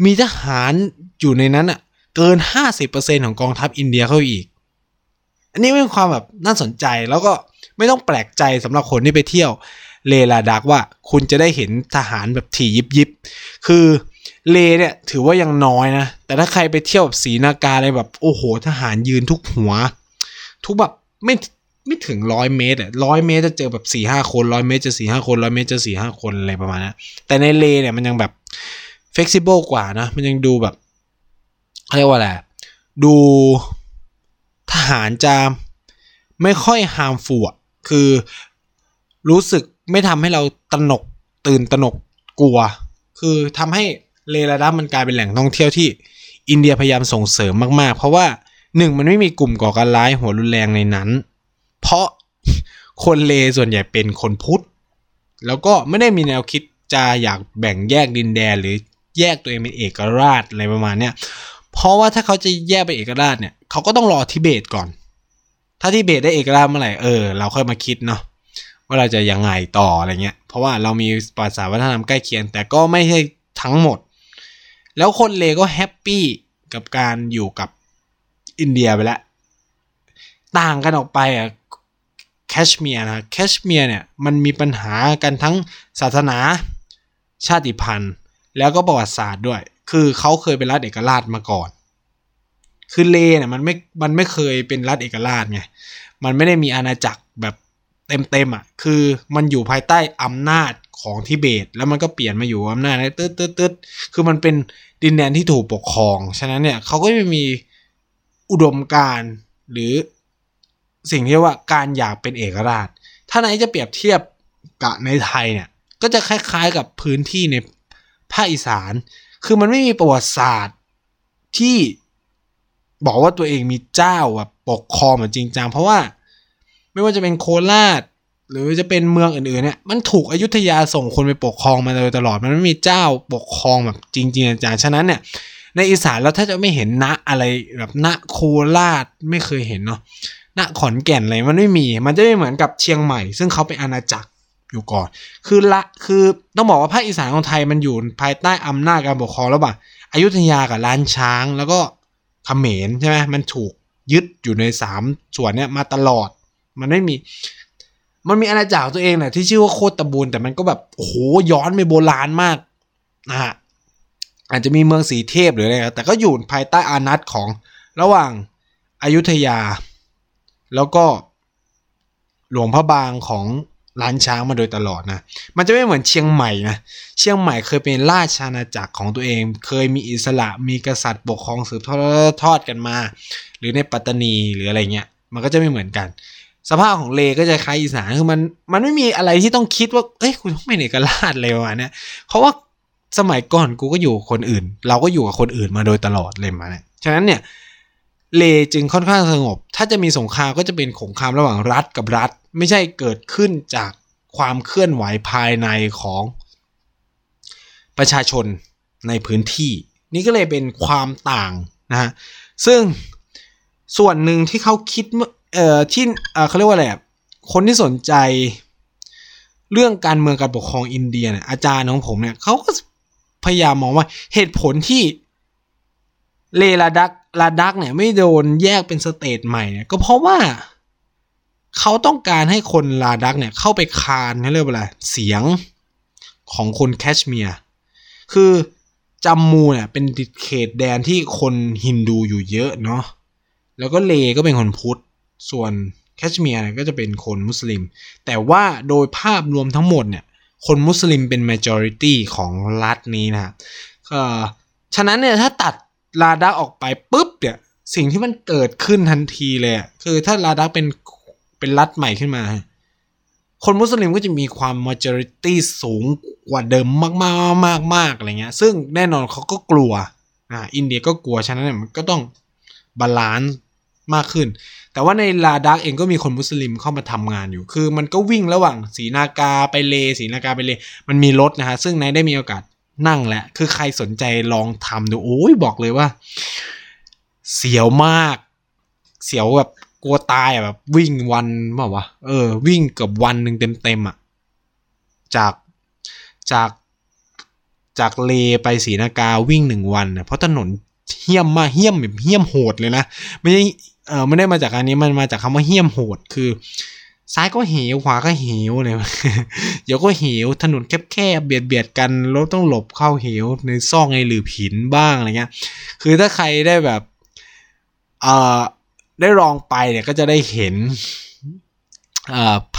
มีทหารอยู่ในนั้นอะเกิน 50%ของกองทัพอินเดียเข้าอีก อันนี้เป็นความแบบน่าสนใจแล้วก็ไม่ต้องแปลกใจสำหรับคนที่ไปเที่ยวเลลาดักว่าคุณจะได้เห็นทหารแบบถี่ยิบยิบ คือเลเนี่ยถือว่ายังน้อยนะ แต่ถ้าใครไปเที่ยวแบบสีนากาอะไรแบบ โอ้โห ทหารยืนทุกหัว ทุกแบบไม่ ไม่ถึงร้อยเมตรอะร้อยเมตรจะเจอแบบสี่ห้าคนร้อยเมตรจะสี่ห้าคนร้อยเมตรจะสี่ห้าคนอะไรประมาณนี้แต่ในเลเนี่ยมันยังแบบเฟกซิเบิลกว่านะ มันยังดูแบบเรียกว่าอะไรดูทหารจะไม่ค่อยฮามฟูอะคือรู้สึกไม่ทำให้เราตนกตื่นตนกกลัว คือทำให้เลลาดับมันกลายเป็นแหล่งท่องเที่ยวที่อินเดียพยายามส่งเสริมมากๆ เพราะว่าหนึ่งมันไม่มีกลุ่มก่อการร้ายหัวรุนแรงในนั้น เพราะคนเลส่วนใหญ่เป็นคนพุทธ แล้วก็ไม่ได้มีแนวคิดจะอยากแบ่งแยกดินแดนหรือแยกตัวเองเป็นเอกราชอะไรประมาณเนี้ยเพราะว่าถ้าเขาจะแยกเป็นเอกราชเนี่ยเขาก็ต้องรอทิเบตก่อน ถ้าทิเบตได้เอกราชเมื่อไหร่เออเราค่อยมาคิดเนาะว่าเราจะยังไงต่ออะไรเงี้ย เพราะว่าเรามีภาษาวัฒนธรรมใกล้เคียง แต่ก็ไม่ใช่ทั้งหมด แล้วคนเลก็ happy กับการอยู่กับอินเดียไปแล้ว ต่างกันออกไปอะ แคชเมียร์นะแคชเมียร์เนี่ยมันมีปัญหากันทั้งศาสนาชาติพันธุ์ แล้วก็ประวัติศาสตร์ด้วย คือเขาเคยเป็นรัฐเอกราชมาก่อน คือเลเนี่ยมันไม่มันไม่เคยเป็นรัฐเอกราชไงมันไม่ได้มีอาณาจักรแบบเต็มๆอะคือมันอยู่ภายใต้อำนาจของทิเบต แล้วมันก็เปลี่ยนมาอยู่อำนาจตึ๊ดตึ๊ดตึ๊ดคือมันเป็นดินแดนที่ถูกปกครอง ฉะนั้นเนี่ยเขาก็จะมีอุดมการหรือ สิ่งที่ว่าการอยากเป็นเอกราช ถ้าไหนจะเปรียบเทียบกับในไทยเนี่ย ก็จะคล้ายๆกับพื้นที่ในภาคอีสาน คือมันไม่มีประวัติศาสตร์ที่บอกว่าตัวเองมีเจ้าแบบปกครองแบบจริงจังเพราะว่าไม่ว่าจะเป็นโคราช หรือจะเป็นเมืองอื่นๆเนี่ยมันถูกอยุธยาส่งคนไปปกครองมาโดยตลอด มันไม่มีเจ้าปกครองแบบจริงๆจังฉะนั้นเนี่ยในอีสานเราถ้าจะไม่เห็นณอะไรแบบณโคราชไม่เคยเห็นเนาะ ณขอนแก่นอะไรมันไม่มี มันจะไม่เหมือนกับเชียงใหม่ ซึ่งเขาเป็นอาณาจักรอยู่ก่อน คือละคือต้องบอกว่าภาคอีสานของไทยมันอยู่ภายใต้อำนาจการปกครองแล้วบ่ะอยุธยากับล้านช้าง แล้วก็เขมรใช่ไหมมันถูกยึดอยู่ในสามส่วนเนี้ยมาตลอด มันไม่มีมันมีอาณาจักรตัวเองแหละที่ชื่อว่าโคตรตะบูนแต่มันก็แบบโอ้โหย้อนไปโบราณมากนะฮะอาจจะมีเมืองสีเทพหรืออะไรแต่ก็อยู่ภายใต้อานัตของระหว่างอายุทยา แล้วก็หลวงพระบางของล้านช้างมาโดยตลอดนะ มันจะไม่เหมือนเชียงใหม่นะ เชียงใหม่เคยเป็นราชอาณาจักรของตัวเอง เคยมีอิสระ มีกษัตริย์ปกครองสืบทอดกันมา หรือในปัตตานีหรืออะไรเงี้ย มันก็จะไม่เหมือนกัน สภาพของเลก็จะคล้ายอีสาน คือมัน มันไม่มีอะไรที่ต้องคิดว่า เอ้ยคุณต้องเป็นเอกราชเลยวะเนี่ย เพราะว่าสมัยก่อนกูก็อยู่คนอื่น เราก็อยู่กับคนอื่นมาโดยตลอดเลยมาเนี่ย ฉะนั้นเนี่ย เลจึงค่อนข้างสงบ ถ้าจะมีสงครามก็จะเป็นสงครามระหว่างรัฐกับรัฐ ไม่ใช่เกิดขึ้นจากความเคลื่อนไหวภายในของประชาชนในพื้นที่ นี่ก็เลยเป็นความต่างนะฮะซึ่งส่วนหนึ่งที่เขาคิดเอ่อที่เเขาเรียกว่าอะไรคนที่สนใจเรื่องการเมืองการปกครองอินเดียเนี่ยอาจารย์ของผมเนี่ยเขาก็พยายามมองว่าเหตุผลที่เลลาดัก ลาดักเนี่ยไม่โดนแยกเป็น state ใหม่เนี่ยก็เพราะว่าเขาต้องการให้คนลาดักเนี่ยเข้าไปคานเรียกว่าอะไรเสียงของคนแคชเมียร์คือจัมมูเนี่ยเป็นเขตแดนที่คนฮินดูอยู่เยอะเนาะแล้วก็เลก็เป็นคนพุทธ ส่วนแคชเมียร์เนี่ยก็จะเป็นคนมุสลิม แต่ว่าโดยภาพรวมทั้งหมดเนี่ยคนมุสลิมเป็น majority ของรัฐนี้นะก็ฉะนั้นเนี่ยถ้าตัด ลาดักออกไปปุ๊บเนี่ย สิ่งที่มันเกิดขึ้นทันทีเลยคือถ้าลาดักเป็นเป็นรัฐใหม่ขึ้นมา คนมุสลิมก็จะมีความ majority สูงกว่าเดิมมากมากมากมากอะไรเงี้ย ซึ่งแน่นอนเขาก็กลัวอ่าอินเดียก็กลัวฉะนั้นเนี่ยมันก็ต้อง balanceมากขึ้น แต่ว่าในลาดักเองก็มีคนมุสลิมเข้ามาทำงานอยู่ คือมันก็วิ่งระหว่างสีนากาไปเลสีนากาไปเล มันมีรถนะฮะ ซึ่งนายได้มีโอกาส นั่งแหละ คือใครสนใจลองทำดูโอ้ยบอกเลยว่า เสียวมาก เสียวแบบกลัวตายแบบวิ่งวันเปล่าวะเออ วิ่งเกือบวันหนึ่งเต็มเต็มอะจากจากจากเลไปศรีนากาวิ่งหนึ่งวันเพราะถนนเหี้ยมมากเหี้ยมแบบเหี้ยมโหดเลยนะไม่ใช่เออไม่ได้มาจากอันนี้มันมาจากคำว่าเหี้ยมโหดคือ ซ้ายก็เหวขวาก็เหวเลยเดี๋ยวก็เหวถนนแคบๆเบียดเบียดกันรถต้องหลบเข้าเหวในซอกในหลือผินบ้างอะไรเงี้ย คือถ้าใครได้แบบเอ่อได้ลองไปเนี่ยก็จะได้เห็น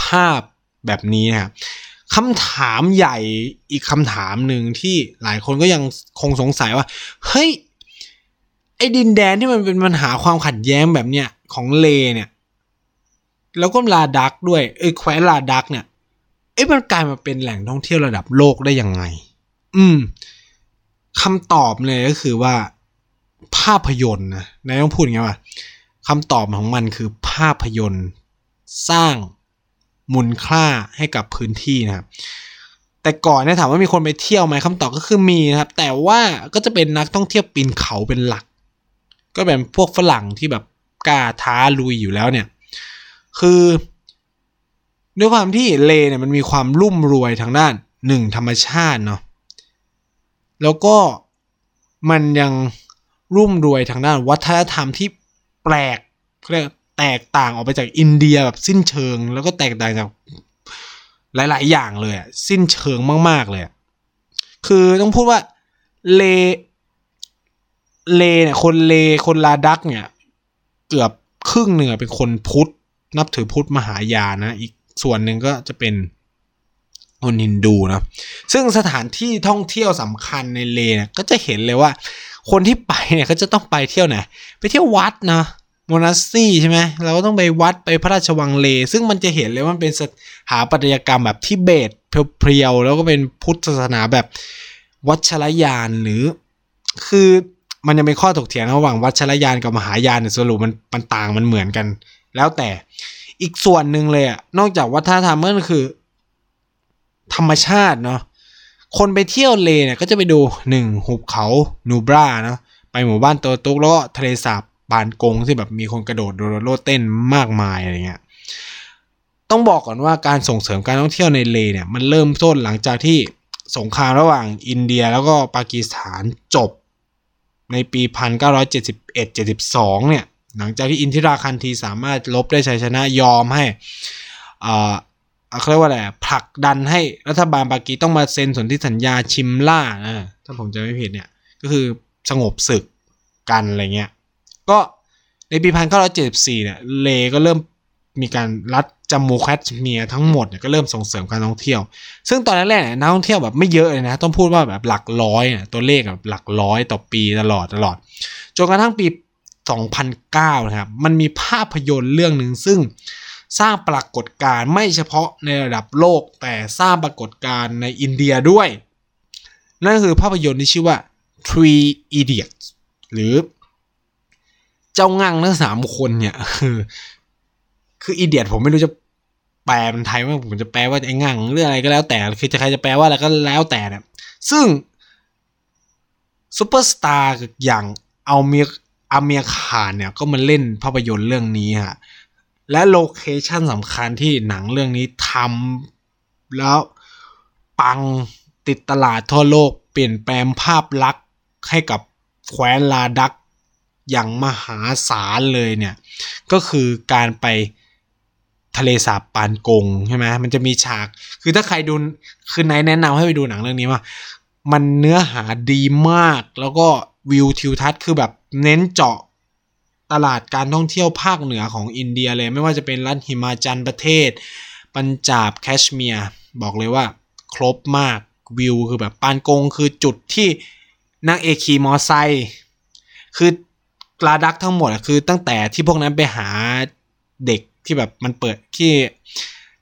ภาพแบบนี้นะครับคำถามใหญ่อีกคำถามหนึ่งที่หลายคนก็ยังคงสงสัยว่า เฮ้ย ไอ้ดินแดนที่มันเป็นปัญหาความขัดแย้งแบบเนี้ยของเลเนี่ย แล้วก็ลาดักด้วยเอ้แคว้นลาดักเนี่ยเอ้มันกลายมาเป็นแหล่งท่องเที่ยวระดับโลกได้ยังไง อืมคำตอบเลยก็คือว่า ภาพยนตร์นะนายต้องพูดอย่างว่าคำตอบของมันคือภาพยนตร์ สร้างมูลค่าให้กับพื้นที่นะครับ แต่ก่อนเนี่ยถามว่ามีคนไปเที่ยวไหมคำตอบก็คือมีนะครับ แต่ว่าก็จะเป็นนักท่องเที่ยวปีนเขาเป็นหลัก ก็เป็นพวกฝรั่งที่แบบกล้าท้าลุยอยู่แล้วเนี่ย คือด้วยความที่เลเนี่ยมันมีความรุ่มรวยทางด้านหนึ่งธรรมชาติเนาะแล้วก็มันยังรุ่มรวยทางด้านวัฒนธรรมที่แปลกเรียกแตกต่างออกไปจากอินเดียแบบสิ้นเชิง แล้วก็แตกต่างจากหลาย ๆ อย่างเลยสิ้นเชิงมาก ๆ เลย คือต้องพูดว่าเลเลเนี่ยคนเลคนลาดักเนี่ย เกือบครึ่งหนึ่งเป็นคนพุทธ นับถือพุทธมหายานนะ อีกส่วนหนึ่งก็จะเป็นคนฮินดูนะซึ่งสถานที่ท่องเที่ยวสำคัญในเลนี่ยก็จะเห็นเลยว่า คนที่ไปเนี่ยก็จะต้องไปเที่ยวไหนไปเที่ยววัดนะโมนัสซี่ใช่ไหมเราก็ต้องไปวัดไปพระราชวังเล ซึ่งมันจะเห็นเลยว่าเป็นสถาปัตยกรรมแบบทิเบตเพียวๆแล้วก็เป็นพุทธศาสนาแบบวัชรยานหรือ คือมันยังเป็นข้อถกเถียงระหว่างวัชรยานกับมหายานสรุปมันมันต่างมันเหมือนกัน แล้วแต่อีกส่วนหนึ่งเลยอะนอกจากวัฒนธรรมก็คือ ธรรมชาติเนาะคนไปเที่ยวเลเนี่ยก็จะไปดูหนึ่งหุบเขานูบราเนาะไปหมู่บ้านโตตุกแล้วก็ทะเลสาบบานกงที่แบบมีคนกระโดดโดดโลดเต้นมากมายอะไรเงี้ยต้องบอกก่อนว่าการส่งเสริมการท่องเที่ยวในเลเนี่ยมันเริ่มต้นหลังจากที่สงครามระหว่างอินเดียแล้วก็ปากีสถานจบในปี 1971-72 เนี่ย หลังจากที่อินทิราคันทีสามารถลบได้ชัยชนะยอมให้อ่าเขาเรียกว่าอะไรผลักดันให้รัฐบาลปากีต้องมาเซ็นสนธิสัญญาชิมล่านะถ้าผมจะไม่ผิดเนี่ย ก็คือสงบศึกกันอะไรเงี้ย ก็ในปี 1974 เนี่ย เลก็เริ่มมีการรัฐจมมูแคชเมียร์ทั้งหมดเนี่ยก็เริ่มส่งเสริมการท่องเที่ยว ซึ่งตอนแรกๆเนี่ยนักท่องเที่ยวแบบไม่เยอะเลยนะ ต้องพูดว่าแบบหลักร้อยเนี่ยตัวเลขแบบหลักร้อยต่อปีตลอดตลอด จนกระทั่งปี 2009 นะครับ มันมีภาพยนตร์เรื่องหนึ่งซึ่งสร้างปรากฏการณ์ไม่เฉพาะในระดับโลกแต่สร้างปรากฏการณ์ในอินเดียด้วย นั่นคือภาพยนตร์ที่ชื่อว่า Three Idiots หรือเจ้างั่งทั้งสามคนเนี่ยคือคือ idiot ผมไม่รู้จะแปลเป็นไทยว่าผมจะแปลว่าไอ้งั่งเรื่องอะไรก็แล้วแต่ คือจะใครจะแปลว่าอะไรก็แล้วแต่เนี่ยซึ่งซูเปอร์สตาร์อย่างอาเมียร์ อาเมียคานเนี่ยก็มาเล่นภาพยนตร์เรื่องนี้ฮะและโลเคชันสำคัญที่หนังเรื่องนี้ทำแล้วปังติดตลาดทั่วโลกเปลี่ยนแปลงภาพลักษณ์ให้กับแคว้นลาดักอย่างมหาศาลเลยเนี่ย ก็คือการไปทะเลสาบปานกงใช่ไหมมันจะมีฉาก คือถ้าใครดูคือไหนแนะนำให้ไปดูหนังเรื่องนี้ว่ามันเนื้อหาดีมากแล้วก็ วิวทิวทัศน์คือแบบเน้นเจาะตลาดการท่องเที่ยวภาคเหนือของอินเดียเลย ไม่ว่าจะเป็นรัฐหิมาจันประเทศ ปัญจาบแคชเมียร์บอกเลยว่า ครบมากวิวคือแบบปานกงคือจุดที่นางเอกขี่มอไซค์คือลาดักทั้งหมดคือตั้งแต่ที่พวกนั้นไปหาเด็กที่แบบมันเปิดที่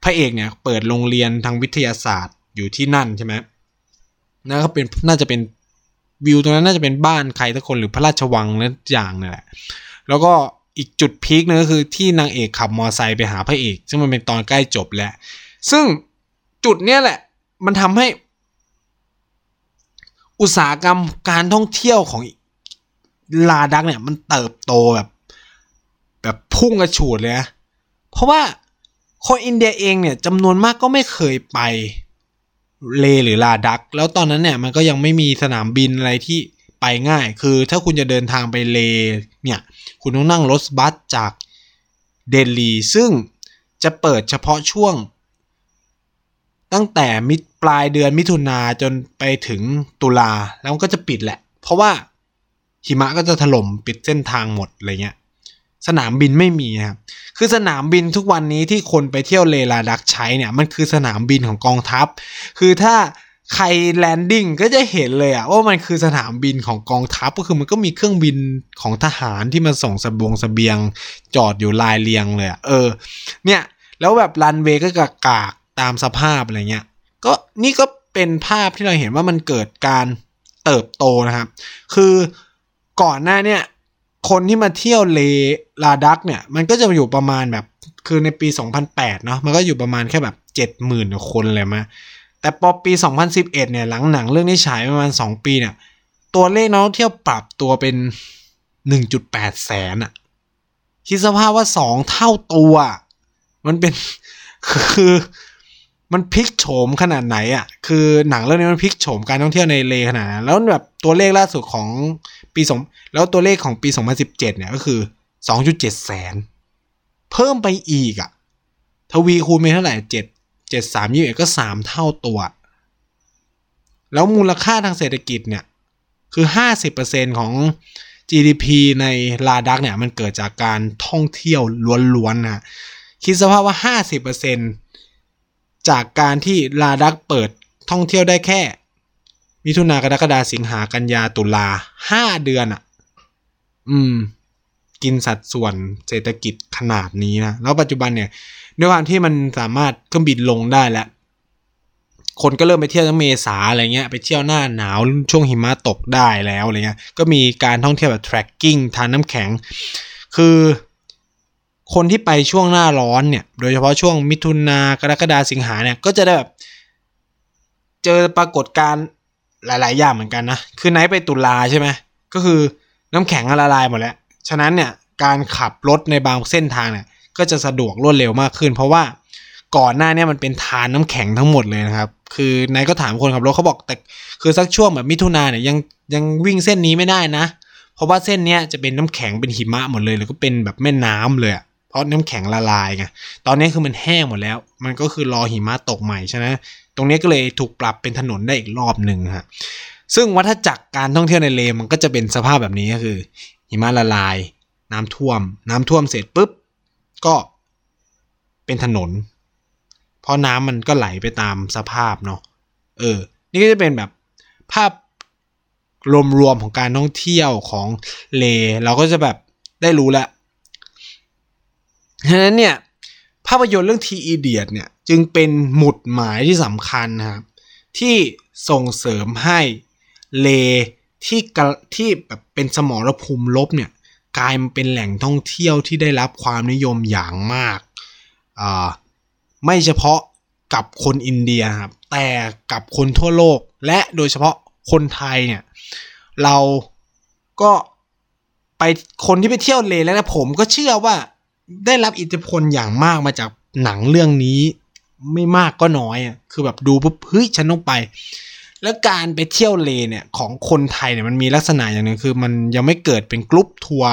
พระเอกเนี่ยเปิดโรงเรียนทางวิทยาศาสตร์อยู่ที่นั่นใช่ไหมนั่นก็เป็นน่าจะเป็น วิวตรงนั้นน่าจะเป็นบ้านใครทุกคนหรือพระราชวังนั่นอย่างนี่แหละแล้วก็อีกจุดพีคนึงก็คือที่นางเอกขับมอไซค์ไปหาพระเอก ซึ่งมันเป็นตอนใกล้จบแล้ว ซึ่งจุดเนี้ยแหละ มันทำให้ อุตสาหกรรมการท่องเที่ยวของลาดักเนี่ย มันเติบโตแบบ แบบพุ่งกระฉูดเลยนะเพราะว่าคนอินเดียเองเนี่ยจำนวนมากก็ไม่เคยไป เลหรือลาดัก แล้วตอนนั้นเนี่ยมันก็ยังไม่มีสนามบินอะไรที่ไปง่าย คือถ้าคุณจะเดินทางไปเลเนี่ย คุณต้องนั่งรถบัสจากเดลีซึ่งจะเปิดเฉพาะช่วง ตั้งแต่มิปลายเดือนมิถุนาจนไปถึงตุลาแล้วก็จะปิดแหละ เพราะว่าหิมะก็จะถล่มปิดเส้นทางหมดอะไรเงี้ย สนามบินไม่มีครับ คือสนามบินทุกวันนี้ที่คนไปเที่ยวเลลาดักใช้เนี่ยมันคือสนามบินของกองทัพ คือถ้าใคร landing ก็จะเห็นเลยอะว่ามันคือสนามบินของกองทัพก็คือมันก็มีเครื่องบินของทหารที่มาส่งสบงเสบียง จอดอยู่รายเรียงเลยอะเออ เนี่ยแล้วแบบรันเวย์ก็กากากตามสภาพอะไรเงี้ยก็นี่ก็เป็นภาพที่เราเห็นว่ามันเกิดการเติบโตนะครับ คือก่อนหน้าเนี่ย คนที่มาเที่ยวเลลาดักเนี่ย มันก็จะอยู่ประมาณแบบ คือในปี 2008 เนาะมันก็อยู่ประมาณแค่แบบ 70,000คนเลยมาแต่พอปี 2011 เนี่ยหลังหนังเรื่องนี้ฉายประมาณ 2 ปีเนี่ย ตัวเลขนักท่องเที่ยวปรับตัวเป็น 1.8 แสนอะคิดสภาพว่า 2 เท่าตัว มันเป็นคือ มันพลิกโฉมขนาดไหนอะ่ะ คือหนังเรื่องนี้มันพลิกโฉมการท่องเที่ยวในเลขนาดนั้นแล้วแบบตัวเลขล่าสุดของปีสองแล้วตัวเลขของปี 2017 เนี่ยก็คือ 2.7 แสน เพิ่มไปอีกอะ่ะ ทวีคูณไปเท่าไหร่เจ็ดเจ็ดสามยี่ก็สามเท่าตัว แล้วมูลค่าทางเศรษฐกิจเนี่ย คือ 50%ของ GDP ในลาดักเนี่ย มันเกิดจากการท่องเที่ยวล้วนๆนะคิดสภาพว่า 50% จากการที่ลาดักเปิดท่องเที่ยวได้แค่ มิถุนากรกฎาสิงหากันยาตุลาห้าเดือนอะ่ะ อืม กินสัดส่วนเศรษฐกิจขนาดนี้นะ แล้วปัจจุบันเนี่ย ด้วยความที่มันสามารถเครื่องบินลงได้แล้ว คนก็เริ่มไปเที่ยวทั้งเมษาอะไรเงี้ย ไปเที่ยวหน้าหนาวช่วงหิมะตกได้แล้วอะไรเงี้ย ก็มีการท่องเที่ยวแบบ tracking ทานน้ำแข็ง คือ คนที่ไปช่วงหน้าร้อนเนี่ย โดยเฉพาะช่วงมิถุนากรกฎาสิงหาเนี่ย ก็จะได้แบบ เจอปรากฏการณ์หลาย ๆ อย่างเหมือนกันนะ คือไนท์ไปตุลาใช่ไหม ก็คือน้ำแข็งละลายหมดแล้ว ฉะนั้นเนี่ยการขับรถในบางเส้นทางเนี่ย ก็จะสะดวกรวดเร็วมากขึ้น เพราะว่าก่อนหน้านี้มันเป็นทานน้ำแข็งทั้งหมดเลยนะครับ คือนายก็ถามคนขับรถเขาบอกแต่คือสักช่วงแบบมิถุนาเนี่ยยังยังวิ่งเส้นนี้ไม่ได้นะ เพราะว่าเส้นเนี้ยจะเป็นน้ำแข็งเป็นหิมะหมดเลย แล้วก็เป็นแบบแม่น้ำเลย เพราะน้ำแข็งละลายไงตอนนี้คือมันแห้งหมดแล้ว มันก็คือรอหิมะตกใหม่ใช่ไหมตรงนี้ก็เลยถูกปรับเป็นถนนได้อีกรอบหนึ่งฮะซึ่งวัฏจักรการท่องเที่ยวในเลมันก็จะเป็นสภาพแบบนี้ก็คือ หิมะละลาย น้ำท่วม น้ำท่วมเสร็จปุ๊บก็เป็นถนน เพราะน้ำมันก็ไหลไปตามสภาพเนาะเออ นี่ก็จะเป็นแบบภาพรวมๆของการท่องเที่ยวของเลเราก็จะแบบได้รู้แล้ว ฉะนั้นเนี่ยภาพยนตร์เรื่องทีอีเดียเนี่ยจึงเป็นหมุดหมายที่สำคัญนะครับที่ส่งเสริมให้เลที่ที่แบบเป็นสมรภูมิลบเนี่ยกลายมาเป็นแหล่งท่องเที่ยวที่ได้รับความนิยมอย่างมากไม่เฉพาะกับคนอินเดียครับแต่กับคนทั่วโลกและโดยเฉพาะคนไทยเนี่ยเราก็ไปคนที่ไปเที่ยวเลแล้วนะผมก็เชื่อว่า ได้รับอิทธิพลอย่างมากมาจากหนังเรื่องนี้ไม่มากก็น้อยอะคือแบบดูปุ๊บเฮ้ยฉันต้องไป แล้วการไปเที่ยวเลเนี่ยของคนไทยเนี่ยมันมีลักษณะอย่างหนึ่งคือมันยังไม่เกิดเป็นกรุ๊ปทัวร์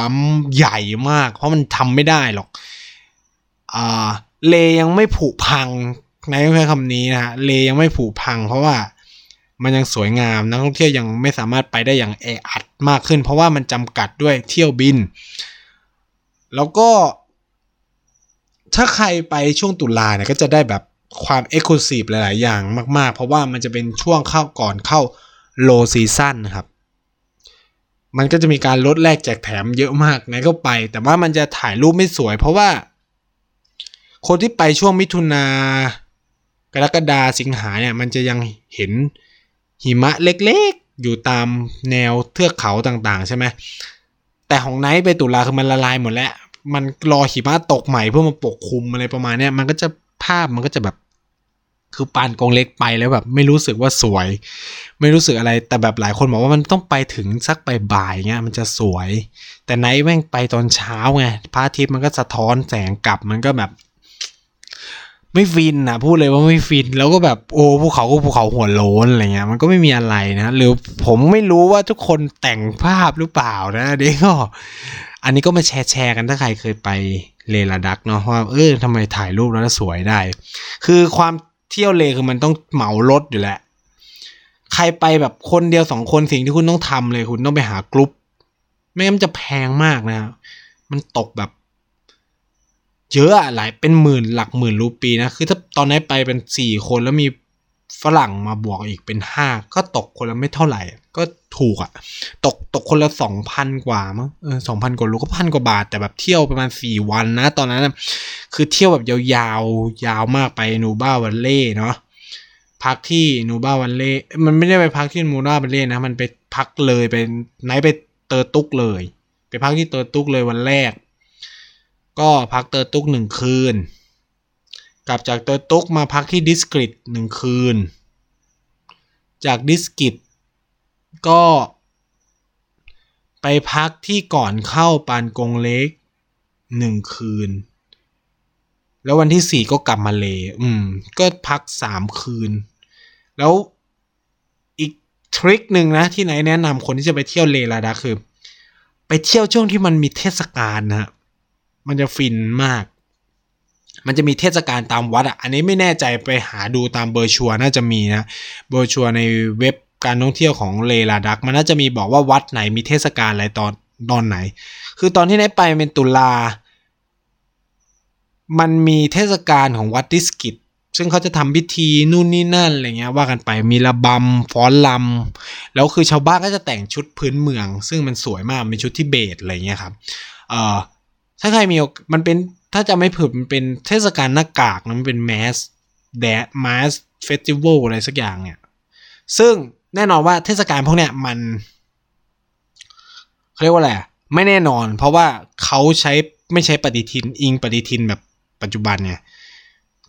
ใหญ่มาก เพราะมันทำไม่ได้หรอกอ่าเลยังไม่ผุพังในใช้คำนี้นะฮะเลยังไม่ผุพัง เพราะว่ามันยังสวยงามนักท่องเที่ยวยังไม่สามารถไปได้อย่างแออัดมากขึ้น เพราะว่ามันจำกัดด้วยเที่ยวบิน แล้วก็ ถ้าใครไปช่วงตุลาเนี่ยก็จะได้แบบความเอ็กซ์คลูซีฟหลาย ๆ อย่างมาก ๆ เพราะว่ามันจะเป็นช่วงเข้าก่อนเข้าโลซีซั่นนะครับ มันก็จะมีการลดแลกแจกแถมเยอะมากไงก็ไป แต่ว่ามันจะถ่ายรูปไม่สวย เพราะว่า คนที่ไปช่วงมิถุนากรกฎาสิงหาเนี่ย มันจะยังเห็นหิมะเล็ก ๆ อยู่ตามแนวเทือกเขาต่าง ๆ ใช่ไหมแต่ของไนท์ไปตุลาคือมันละลายหมดแล้ว มันรอหิมะตกใหม่เพื่อมาปกคลุมอะไรประมาณนี้มันก็จะภาพมันก็จะแบบ คือปานกอง lake ไปแล้วแบบ ไม่รู้สึกว่าสวย ไม่รู้สึกอะไรแต่แบบหลายคนบอกว่ามันต้องไปถึงสักบ่ายเงี้ยมันจะสวย แต่นี่แม่งไปตอนเช้าไงพระอาทิตย์มันก็สะท้อนแสงกลับมันก็แบบ ไม่ฟินนะพูดเลยว่าไม่ฟิน แล้วก็แบบโอ้ภูเขาก็ภูเขาหัวโล้นอะไรเงี้ยมันก็ไม่มีอะไรนะหรือผมไม่รู้ว่าทุกคนแต่งภาพหรือเปล่านะเด็กก็ อันนี้ก็มาแชร์แชร์กันถ้าใครเคยไปเลลาดักเนาะว่าเออทำไมถ่ายรูปแล้วสวยได้ คือความเที่ยวเลคือมันต้องเหมารถอยู่แหละใครไปแบบคนเดียวสองคนสิ่งที่คุณต้องทำเลยคุณต้องไปหากรุ๊ปไม่งั้นจะแพงมากนะ มันตกแบบเยอะหลายเป็นหมื่นหลักหมื่นรูปีนะ คือถ้าตอนนี้ไปเป็นสี่คนแล้วมีฝรั่งมาบวกอีกเป็นห้าก็ตกคนละไม่เท่าไหร่ ก็ถูกอะตกตกคนละสองพันกว่ามั้งเออสองพันกว่าลูก็พันกว่าบาท แต่แบบเที่ยวประมาณสี่วันนะ ตอนนั้นคือเที่ยวแบบยาวๆ ยาวมากไปนูบรา valley เนาะพักที่นูบรา valley มันไม่ได้ไปพักที่นูบรา valley นะ มันไปพักเลยไปไหนไปเตอร์ตุกเลย ไปพักที่เตอร์ตุกเลยวันแรก ก็พักเตอร์ตุกหนึ่งคืน กลับจากเตอร์ตุกมาพักที่ดิสกิตหนึ่งคืน จากดิสกิต ก็ไปพักที่ก่อนเข้าปานกงเล็กหนึ่งคืน แล้ววันที่สี่ก็กลับมาเล อืม ก็พักสามคืน แล้วอีกทริคหนึ่งนะ ที่ไหนแนะนำคนที่จะไปเที่ยวเลลาดาคือ ไปเที่ยวช่วงที่มันมีเทศกาลนะมันจะฟินมาก มันจะมีเทศกาลตามวัดอะ อันนี้ไม่แน่ใจไปหาดูตามเบอร์ชัวน่าจะมีนะ เบอร์ชัวในเว็บ การท่องเที่ยวของเลลาดัก มันน่าจะมีบอกว่าวัดไหนมีเทศกาลอะไรตอนตอนไหน คือตอนที่ได้ไปเป็นตุลา มันมีเทศกาลของวัดดิสกิตซึ่งเขาจะทำพิธีนู่นนี่นั่นอะไรเงี้ยว่ากันไปมีระบำฟ้อนลำแล้วคือชาวบ้านก็จะแต่งชุดพื้นเมือง ซึ่งมันสวยมากเป็นชุดที่เบตอะไรเงี้ยครับเอ่อถ้าใครมีมันเป็นถ้าจะไม่ผิดมันเป็นเทศกาลหน้ากากนะมันเป็นแมสแดดแมสเฟสติวัลอะไรสักอย่างเนี่ยซึ่ง แน่นอนว่าเทศกาลพวกเนี้ยมันเรียกว่าอะไรไม่แน่นอน เพราะว่าเขาใช้ไม่ใช้ปฏิทินอิงปฏิทินแบบปัจจุบันเนี่ย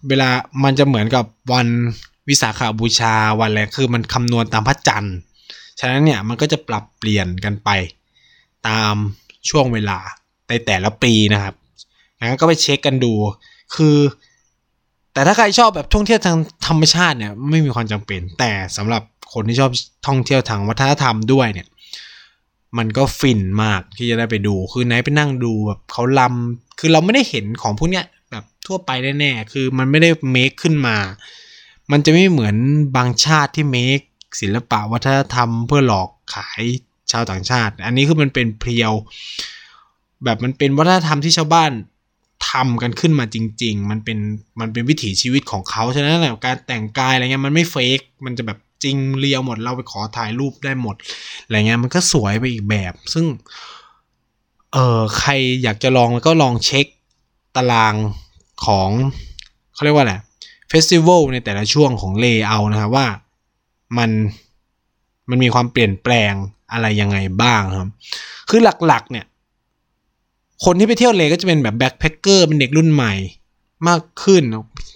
เวลามันจะเหมือนกับวันวิสาขาบูชาวันอะไรคือมันคำนวณตามพระจันทร์ฉะนั้นเนี่ยมันก็จะปรับเปลี่ยนกันไปตามช่วงเวลาในแต่ละปีนะครับงั้นก็ไปเช็คกันดู คือ แต่ถ้าใครชอบแบบท่องเที่ยวทางธรรมชาติเนี่ยไม่มีความจำเป็น แต่สำหรับ คนที่ชอบท่องเที่ยวทางวัฒนธรรมด้วยเนี่ย มันก็ฟินมากที่จะได้ไปดู คือไหนไปนั่งดูแบบเขาลำคือเราไม่ได้เห็นของพวกเนี้ยแบบทั่วไปแน่ๆคือมันไม่ได้เมคขึ้นมา มันจะไม่เหมือนบางชาติที่เมคศิลปะวัฒนธรรมเพื่อหลอกขายชาวต่างชาติ อันนี้คือมันเป็นเพียว แบบมันเป็นวัฒนธรรมที่ชาวบ้านทำกันขึ้นมาจริง ๆ มันเป็นมันเป็นวิถีชีวิตของเขา ฉะนั้นแหละการแต่งกายอะไรเงี้ยมันไม่ fake มันจะแบบ จริง real หมดเราไปขอถ่ายรูปได้หมดอะไรเงี้ยมันก็สวยไปอีกแบบ ซึ่งเออใครอยากจะลองก็ลองเช็คตารางของเขาเรียกว่าอะไร festival ในแต่ละช่วงของเลเนี่ยนะครับว่ามันมันมีความเปลี่ยนแปลงอะไรยังไงบ้างครับ คือหลักๆเนี่ย คนที่ไปเที่ยวเลก็จะเป็นแบบแบ็คแพคเกอร์เป็นเด็กรุ่นใหม่มากขึ้น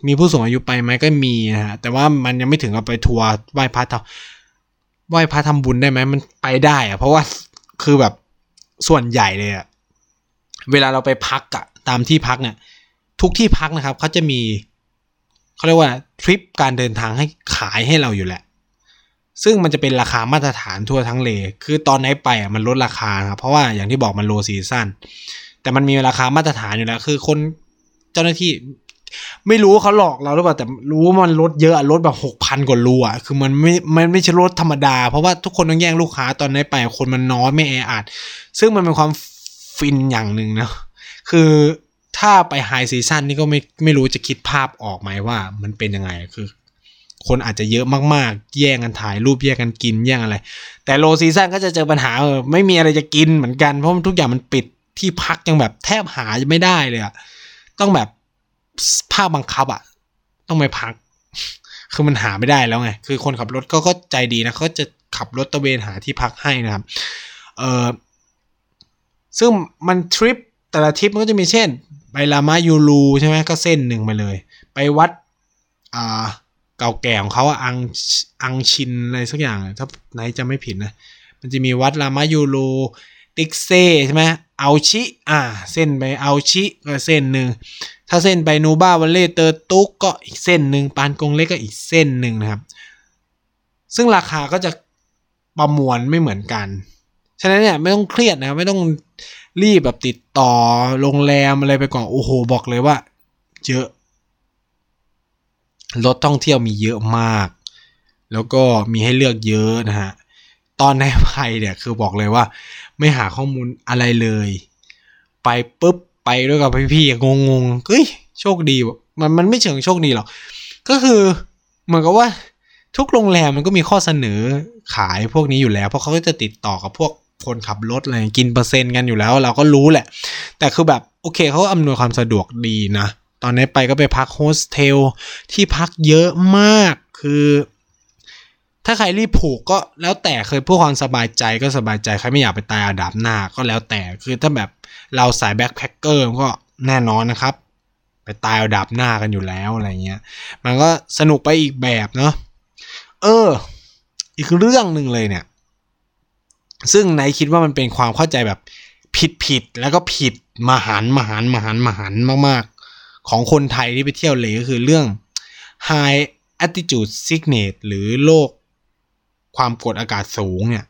มีผู้สูงอายุไปไหมก็มีนะฮะแต่ว่ามันยังไม่ถึงกับไปทัวร์ไหว้พระทำไหว้พระทำบุญได้ไหมมันไปได้อะเพราะว่าคือแบบส่วนใหญ่เลยอะเวลาเราไปพักอะตามที่พักเนี่ย ทุกที่พักนะครับเขาจะมีเขาเรียกว่าทริปการเดินทางให้ขายให้เราอยู่แหละ ซึ่งมันจะเป็นราคามาตรฐานทั่วทั้งเล คือตอนไนซ์ไปอะมันลดราคาครับเพราะว่าอย่างที่บอกมัน low season แต่มันมีราคามาตรฐานอยู่แล้ว คือคนเจ้าหน้าที่ ไม่รู้เขาหลอกเราหรือเปล่าแต่รู้ว่ามันลดเยอะลดแบบหกพันกว่ารูอะคือมันไม่มันไม่ใช่ลดธรรมดา เพราะว่าทุกคนต้องแย่งลูกค้าตอนไนซ์ไปคนมันน้อยไม่แออัดซึ่งมันเป็นความฟินอย่างหนึ่งนะคือถ้าไป high season นี่ก็ไม่ไม่รู้จะคิดภาพออกไหมว่า มันเป็นยังไงคือคนอาจจะเยอะมากๆ แย่งกันถ่ายรูปแย่งกันกินแย่งอะไร แต่ low season ก็จะเจอปัญหาเออไม่มีอะไรจะกินเหมือนกัน เพราะทุกอย่างมันปิดที่พักยังแบบแทบหาไม่ได้เลยอะต้องแบบ ภาคบังคับอะต้องไปพัก คือมันหาไม่ได้แล้วไง คือคนขับรถก็ก็ใจดีนะเขาจะขับรถตระเวนหาที่พักให้นะครับ เออซึ่งมันทริปแต่ละทริปมันก็จะมีเช่น ไปลามายูรูใช่ไหมก็เส้นหนึ่งไปเลย ไปวัดอ่าเก่าแก่ของเขาอังอังชินอะไรสักอย่างถ้าไหนจะไม่ผิดนะ มันจะมีวัดลามายูรูติกเซใช่ไหมเอาชิ อ่า เส้นไปเอาชิก็เส้นหนึ่ง ถ้าเส้นไปนูบ้าวันเล่เตอร์ตุกก็อีกเส้นหนึ่งปานกงเล็กก็อีกเส้นหนึ่งนะครับ ซึ่งราคาก็จะประมวลไม่เหมือนกัน ฉะนั้นเนี่ยไม่ต้องเครียดนะไม่ต้องรีบแบบติดต่อโรงแรมอะไรไปก่อนโอ้โหบอกเลยว่า เยอะรถท่องเที่ยวมีเยอะมาก แล้วก็มีให้เลือกเยอะนะฮะ ตอนในไทยเนี่ยคือบอกเลยว่า ไม่หาข้อมูลอะไรเลย ไปปุ๊บ ไปด้วยกับพี่ๆงงงเฮ้ยโชคดีมันมันไม่เชิงโชคดีหรอกก็คือเหมือนกับว่าทุกโรงแรมมันก็มีข้อเสนอขายพวกนี้อยู่แล้ว เพราะเขาก็จะติดต่อกับพวกคนขับรถอะไรกินเปอร์เซ็นต์กันอยู่แล้ว เราก็รู้แหละ แต่คือแบบโอเคเขาอำนวยความสะดวกดีนะ ตอนไนซ์ไปก็ไปพักโฮสเทลที่พักเยอะมากคือ ถ้าใครรีบ book ก็แล้วแต่เลยเพื่อความสบายใจก็สบายใจใครไม่อยากไปตายเอาดาบหน้าก็แล้วแต่คือถ้าแบบเราสายแบ็คแพคเกอร์ก็แน่นอนนะครับ ไปตายอาดับหน้ากันอยู่แล้วอะไรเงี้ย มันก็สนุกไปอีกแบบเนาะเออ อีกเรื่องหนึ่งเลยเนี่ย ซึ่งไนคิดว่ามันเป็นความเข้าใจแบบผิดผิดแล้วก็ผิดมหันมหันมหันมหันมากๆ ของคนไทยที่ไปเที่ยวเลยก็คือเรื่อง high altitude sickness หรือโรค ความกดอากาศสูงเนี่ย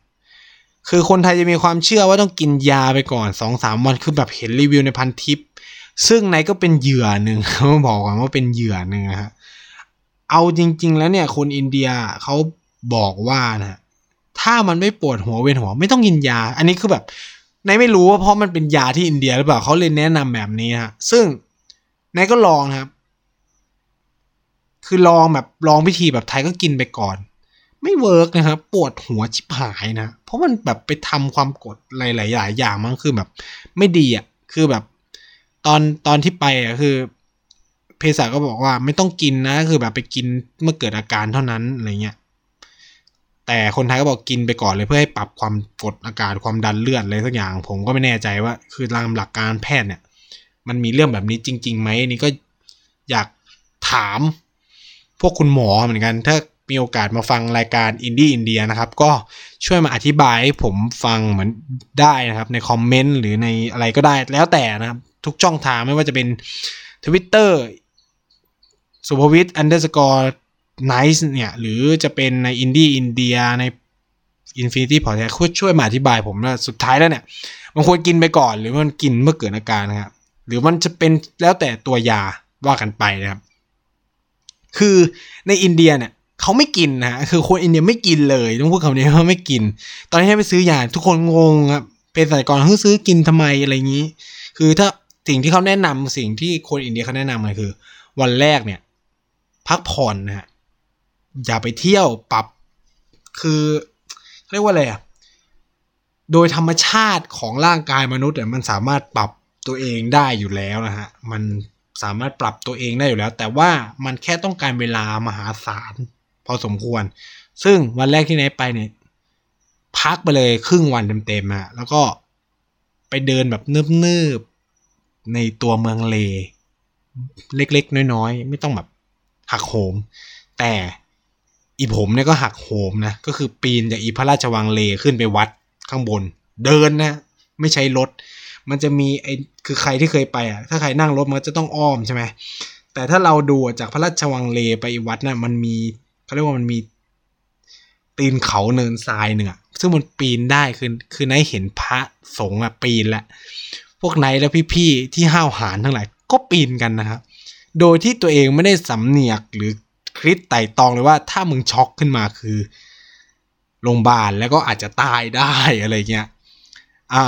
คือคนไทยจะมีความเชื่อว่าต้องกินยาไปก่อนสองสามวันคือแบบเห็นรีวิวในพันทิป ซึ่งไนก็เป็นเหยื่อหนึ่งเขาบอกก่อนว่าเป็นเหยื่อหนึ่งนะฮะเอาจริง ๆ แล้วเนี่ย คนอินเดียเขาบอกว่านะถ้ามันไม่ปวดหัวเวียนหัวไม่ต้องกินยา อันนี้คือแบบนายไม่รู้ว่าเพราะมันเป็นยาที่อินเดียหรือเปล่าเขาเลยแนะนำแบบนี้ฮะซึ่งนายก็ลองครับ คือลองแบบลองพิธีแบบไทยก็กินไปก่อน ไม่เวิร์กนะครับ ปวดหัวชิบหายนะ เพราะมันแบบไปทำความกดหลายๆอย่างมันคือแบบ ไม่ดีอะคือแบบ ตอนตอนที่ไปอะคือเภสัชก็บอกว่าไม่ต้องกินนะ คือแบบไปกินเมื่อเกิดอาการเท่านั้นอะไรเงี้ยแต่คนไทยก็บอกกินไปก่อนเลยเพื่อให้ปรับความกดอากาศความดันเลือดอะไรสักอย่าง ผมก็ไม่แน่ใจว่า คือตามหลักการแพทย์เนี่ย มันมีเรื่องแบบนี้จริงๆไหมนี่ก็อยากถาม พวกคุณหมอเหมือนกัน ถ้า มีโอกาสมาฟังรายการอินดี้อินเดียนะครับ ก็ช่วยมาอธิบายให้ผมฟังหน่อยได้นะครับ ในคอมเมนต์หรือในอะไรก็ได้แล้วแต่นะครับ ทุกช่องทางไม่ว่าจะเป็น Twitter สุภวิทย์ underscore nice เนี่ย หรือจะเป็นในอินดี้อินเดียใน Infinity Podcast ช่วยมาอธิบายผมว่าสุดท้ายแล้วเนี่ยมันควรกินไปก่อนหรือมันกินเมื่อเกิดอาการนะครับหรือมันจะเป็นแล้วแต่ตัวยาว่ากันไปนะครับ คือในอินเดียเนี่ย เขาไม่กินนะฮะคือคนอินเดียไม่กินเลยต้องพูดคำนี้ว่าไม่กิน ตอนที่ให้ไปซื้อยาทุกคนงงครับเป็นสายก่อนเพิ่งซื้อกินทำไมอะไรอย่างนี้ คือถ้าสิ่งที่เขาแนะนำสิ่งที่คนอินเดียเขาแนะนำเลยคือ วันแรกเนี่ย พักผ่อนนะฮะอย่าไปเที่ยวปรับคือเรียกว่าอะไรอะโดยธรรมชาติของร่างกายมนุษย์เนี่ยมันสามารถปรับตัวเองได้อยู่แล้วนะฮะมันสามารถปรับตัวเองได้อยู่แล้ว แต่ว่ามันแค่ต้องการเวลามหาศาล พอสมควร ซึ่งวันแรกที่ไหนไปเนี่ย พักไปเลยครึ่งวันเต็มๆอะแล้วก็ไปเดินแบบเนิบๆในตัวเมืองเล เล็กๆ น้อยๆ ไม่ต้องแบบหักโหม แต่อีผมเนี่ยก็หักโหมนะ ก็คือปีนจากอีพระราชวังเลขึ้นไปวัดข้างบน เดินนะ ไม่ใช้รถ มันจะมีไอ้คือใครที่เคยไปอะ ถ้าใครนั่งรถมันจะต้องอ้อมใช่ไหมแต่ถ้าเราดูจากพระราชวังเลไปวัดนะ่ะมันมี เขาเรียกว่ามันมีตีนเขาเนินทรายหนึ่งอะซึ่งมันปีนได้คือคือไนเห็นพระสงฆ์อะปีนละพวกไนและพี่ๆที่ห้าวหาญทั้งหลายก็ปีนกันนะครับ โดยที่ตัวเองไม่ได้สำเนียกหรือคลิดไต่ตองเลยว่าถ้ามึงช็อกขึ้นมาคือโรงพยาบาลแล้วก็อาจจะตายได้อะไรเงี้ย อ่า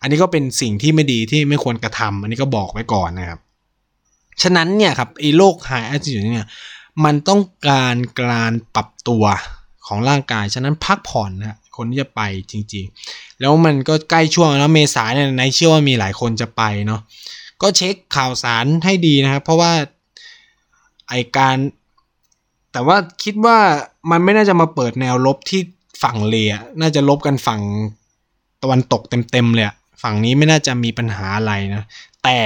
อันนี้ก็เป็นสิ่งที่ไม่ดีที่ไม่ควรกระทำอันนี้ก็บอกไว้ก่อนนะครับ ฉะนั้นเนี่ยครับไอ้โรค high altitude เนี่ย มันต้องการการปรับตัวของร่างกาย ฉะนั้นพักผ่อนนะคนที่จะไปจริงๆ แล้วมันก็ใกล้ช่วงแล้วเมษาเนี่ยในเชื่อว่ามีหลายคนจะไปเนาะก็เช็คข่าวสารให้ดีนะครับ เพราะว่าไอการ แต่ว่าคิดว่ามันไม่น่าจะมาเปิดแนวลบที่ฝั่งเลอน่าจะลบกันฝั่งตะวันตกเต็มๆเลยฝั่งนี้ไม่น่าจะมีปัญหาอะไรนะ แต่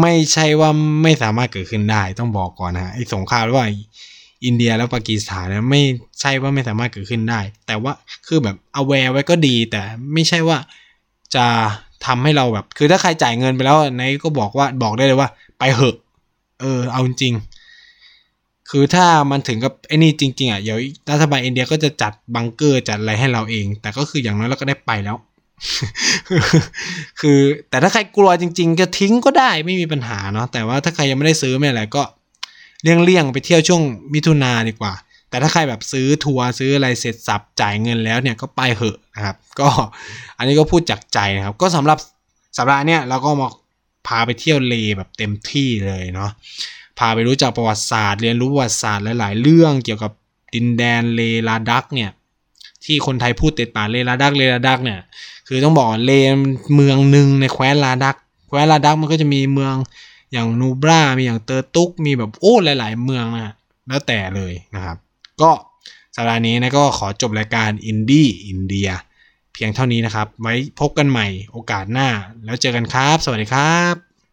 ไม่ใช่ว่าไม่สามารถเกิดขึ้นได้ต้องบอกก่อนนะไอ้สงครามระหว่างอินเดียแล้วปากีสถานเนี่ยไม่ใช่ว่าไม่สามารถเกิดขึ้นได้ แต่ว่าคือแบบ aware ไว้ก็ดี แต่ไม่ใช่ว่าจะทำให้เราแบบ คือถ้าใครจ่ายเงินไปแล้วไนก็บอกว่าบอกได้เลยว่า ไปเหอะ เออ เอาจริง คือถ้ามันถึงกับไอ้นี่จริง ๆอะเดี๋ยวรัฐบาลอินเดียก็จะจัดบังเกอร์จัดอะไรให้เราเอง แต่ก็คืออย่างน้อยเราก็ได้ไปแล้ว คือ แต่ถ้าใครกลัวจริง ๆ ก็ทิ้งก็ได้ไม่มีปัญหาเนาะแต่ว่าถ้าใครยังไม่ได้ซื้อไม่อะไรก็เลี่ยงๆไปเที่ยวช่วงมิถุนาดีกว่า แต่ถ้าใครแบบซื้อทัวร์ซื้ออะไรเสร็จสับจ่ายเงินแล้วเนี่ยก็ไปเหอะนะครับ ก็อันนี้ก็พูดจากใจนะครับ ก็สำหรับสัปดาห์เนี้ยเราก็มาพาไปเที่ยวเลแบบเต็มที่เลยเนาะพาไปรู้จักประวัติศาสตร์ เรียนรู้ประวัติศาสตร์หลาย ๆ เรื่องเกี่ยวกับดินแดนเลลาดักเนี่ยที่คนไทยพูดติดปากเลลาดักเลลาดักเนี่ย คือต้องบอกเลเมืองหนึ่งในแคว้นลาดัก แคว้นลาดักมันก็จะมีเมืองอย่างนูบรา มีอย่างเตอร์ตุก มีแบบโอ้หลาย ๆ เมืองนะแล้วแต่เลยนะครับ ก็สัปดาห์นี้นะก็ขอจบรายการอินดี้อินเดีย เพียงเท่านี้นะครับ ไว้พบกันใหม่โอกาสหน้า แล้วเจอกันครับ สวัสดีครับ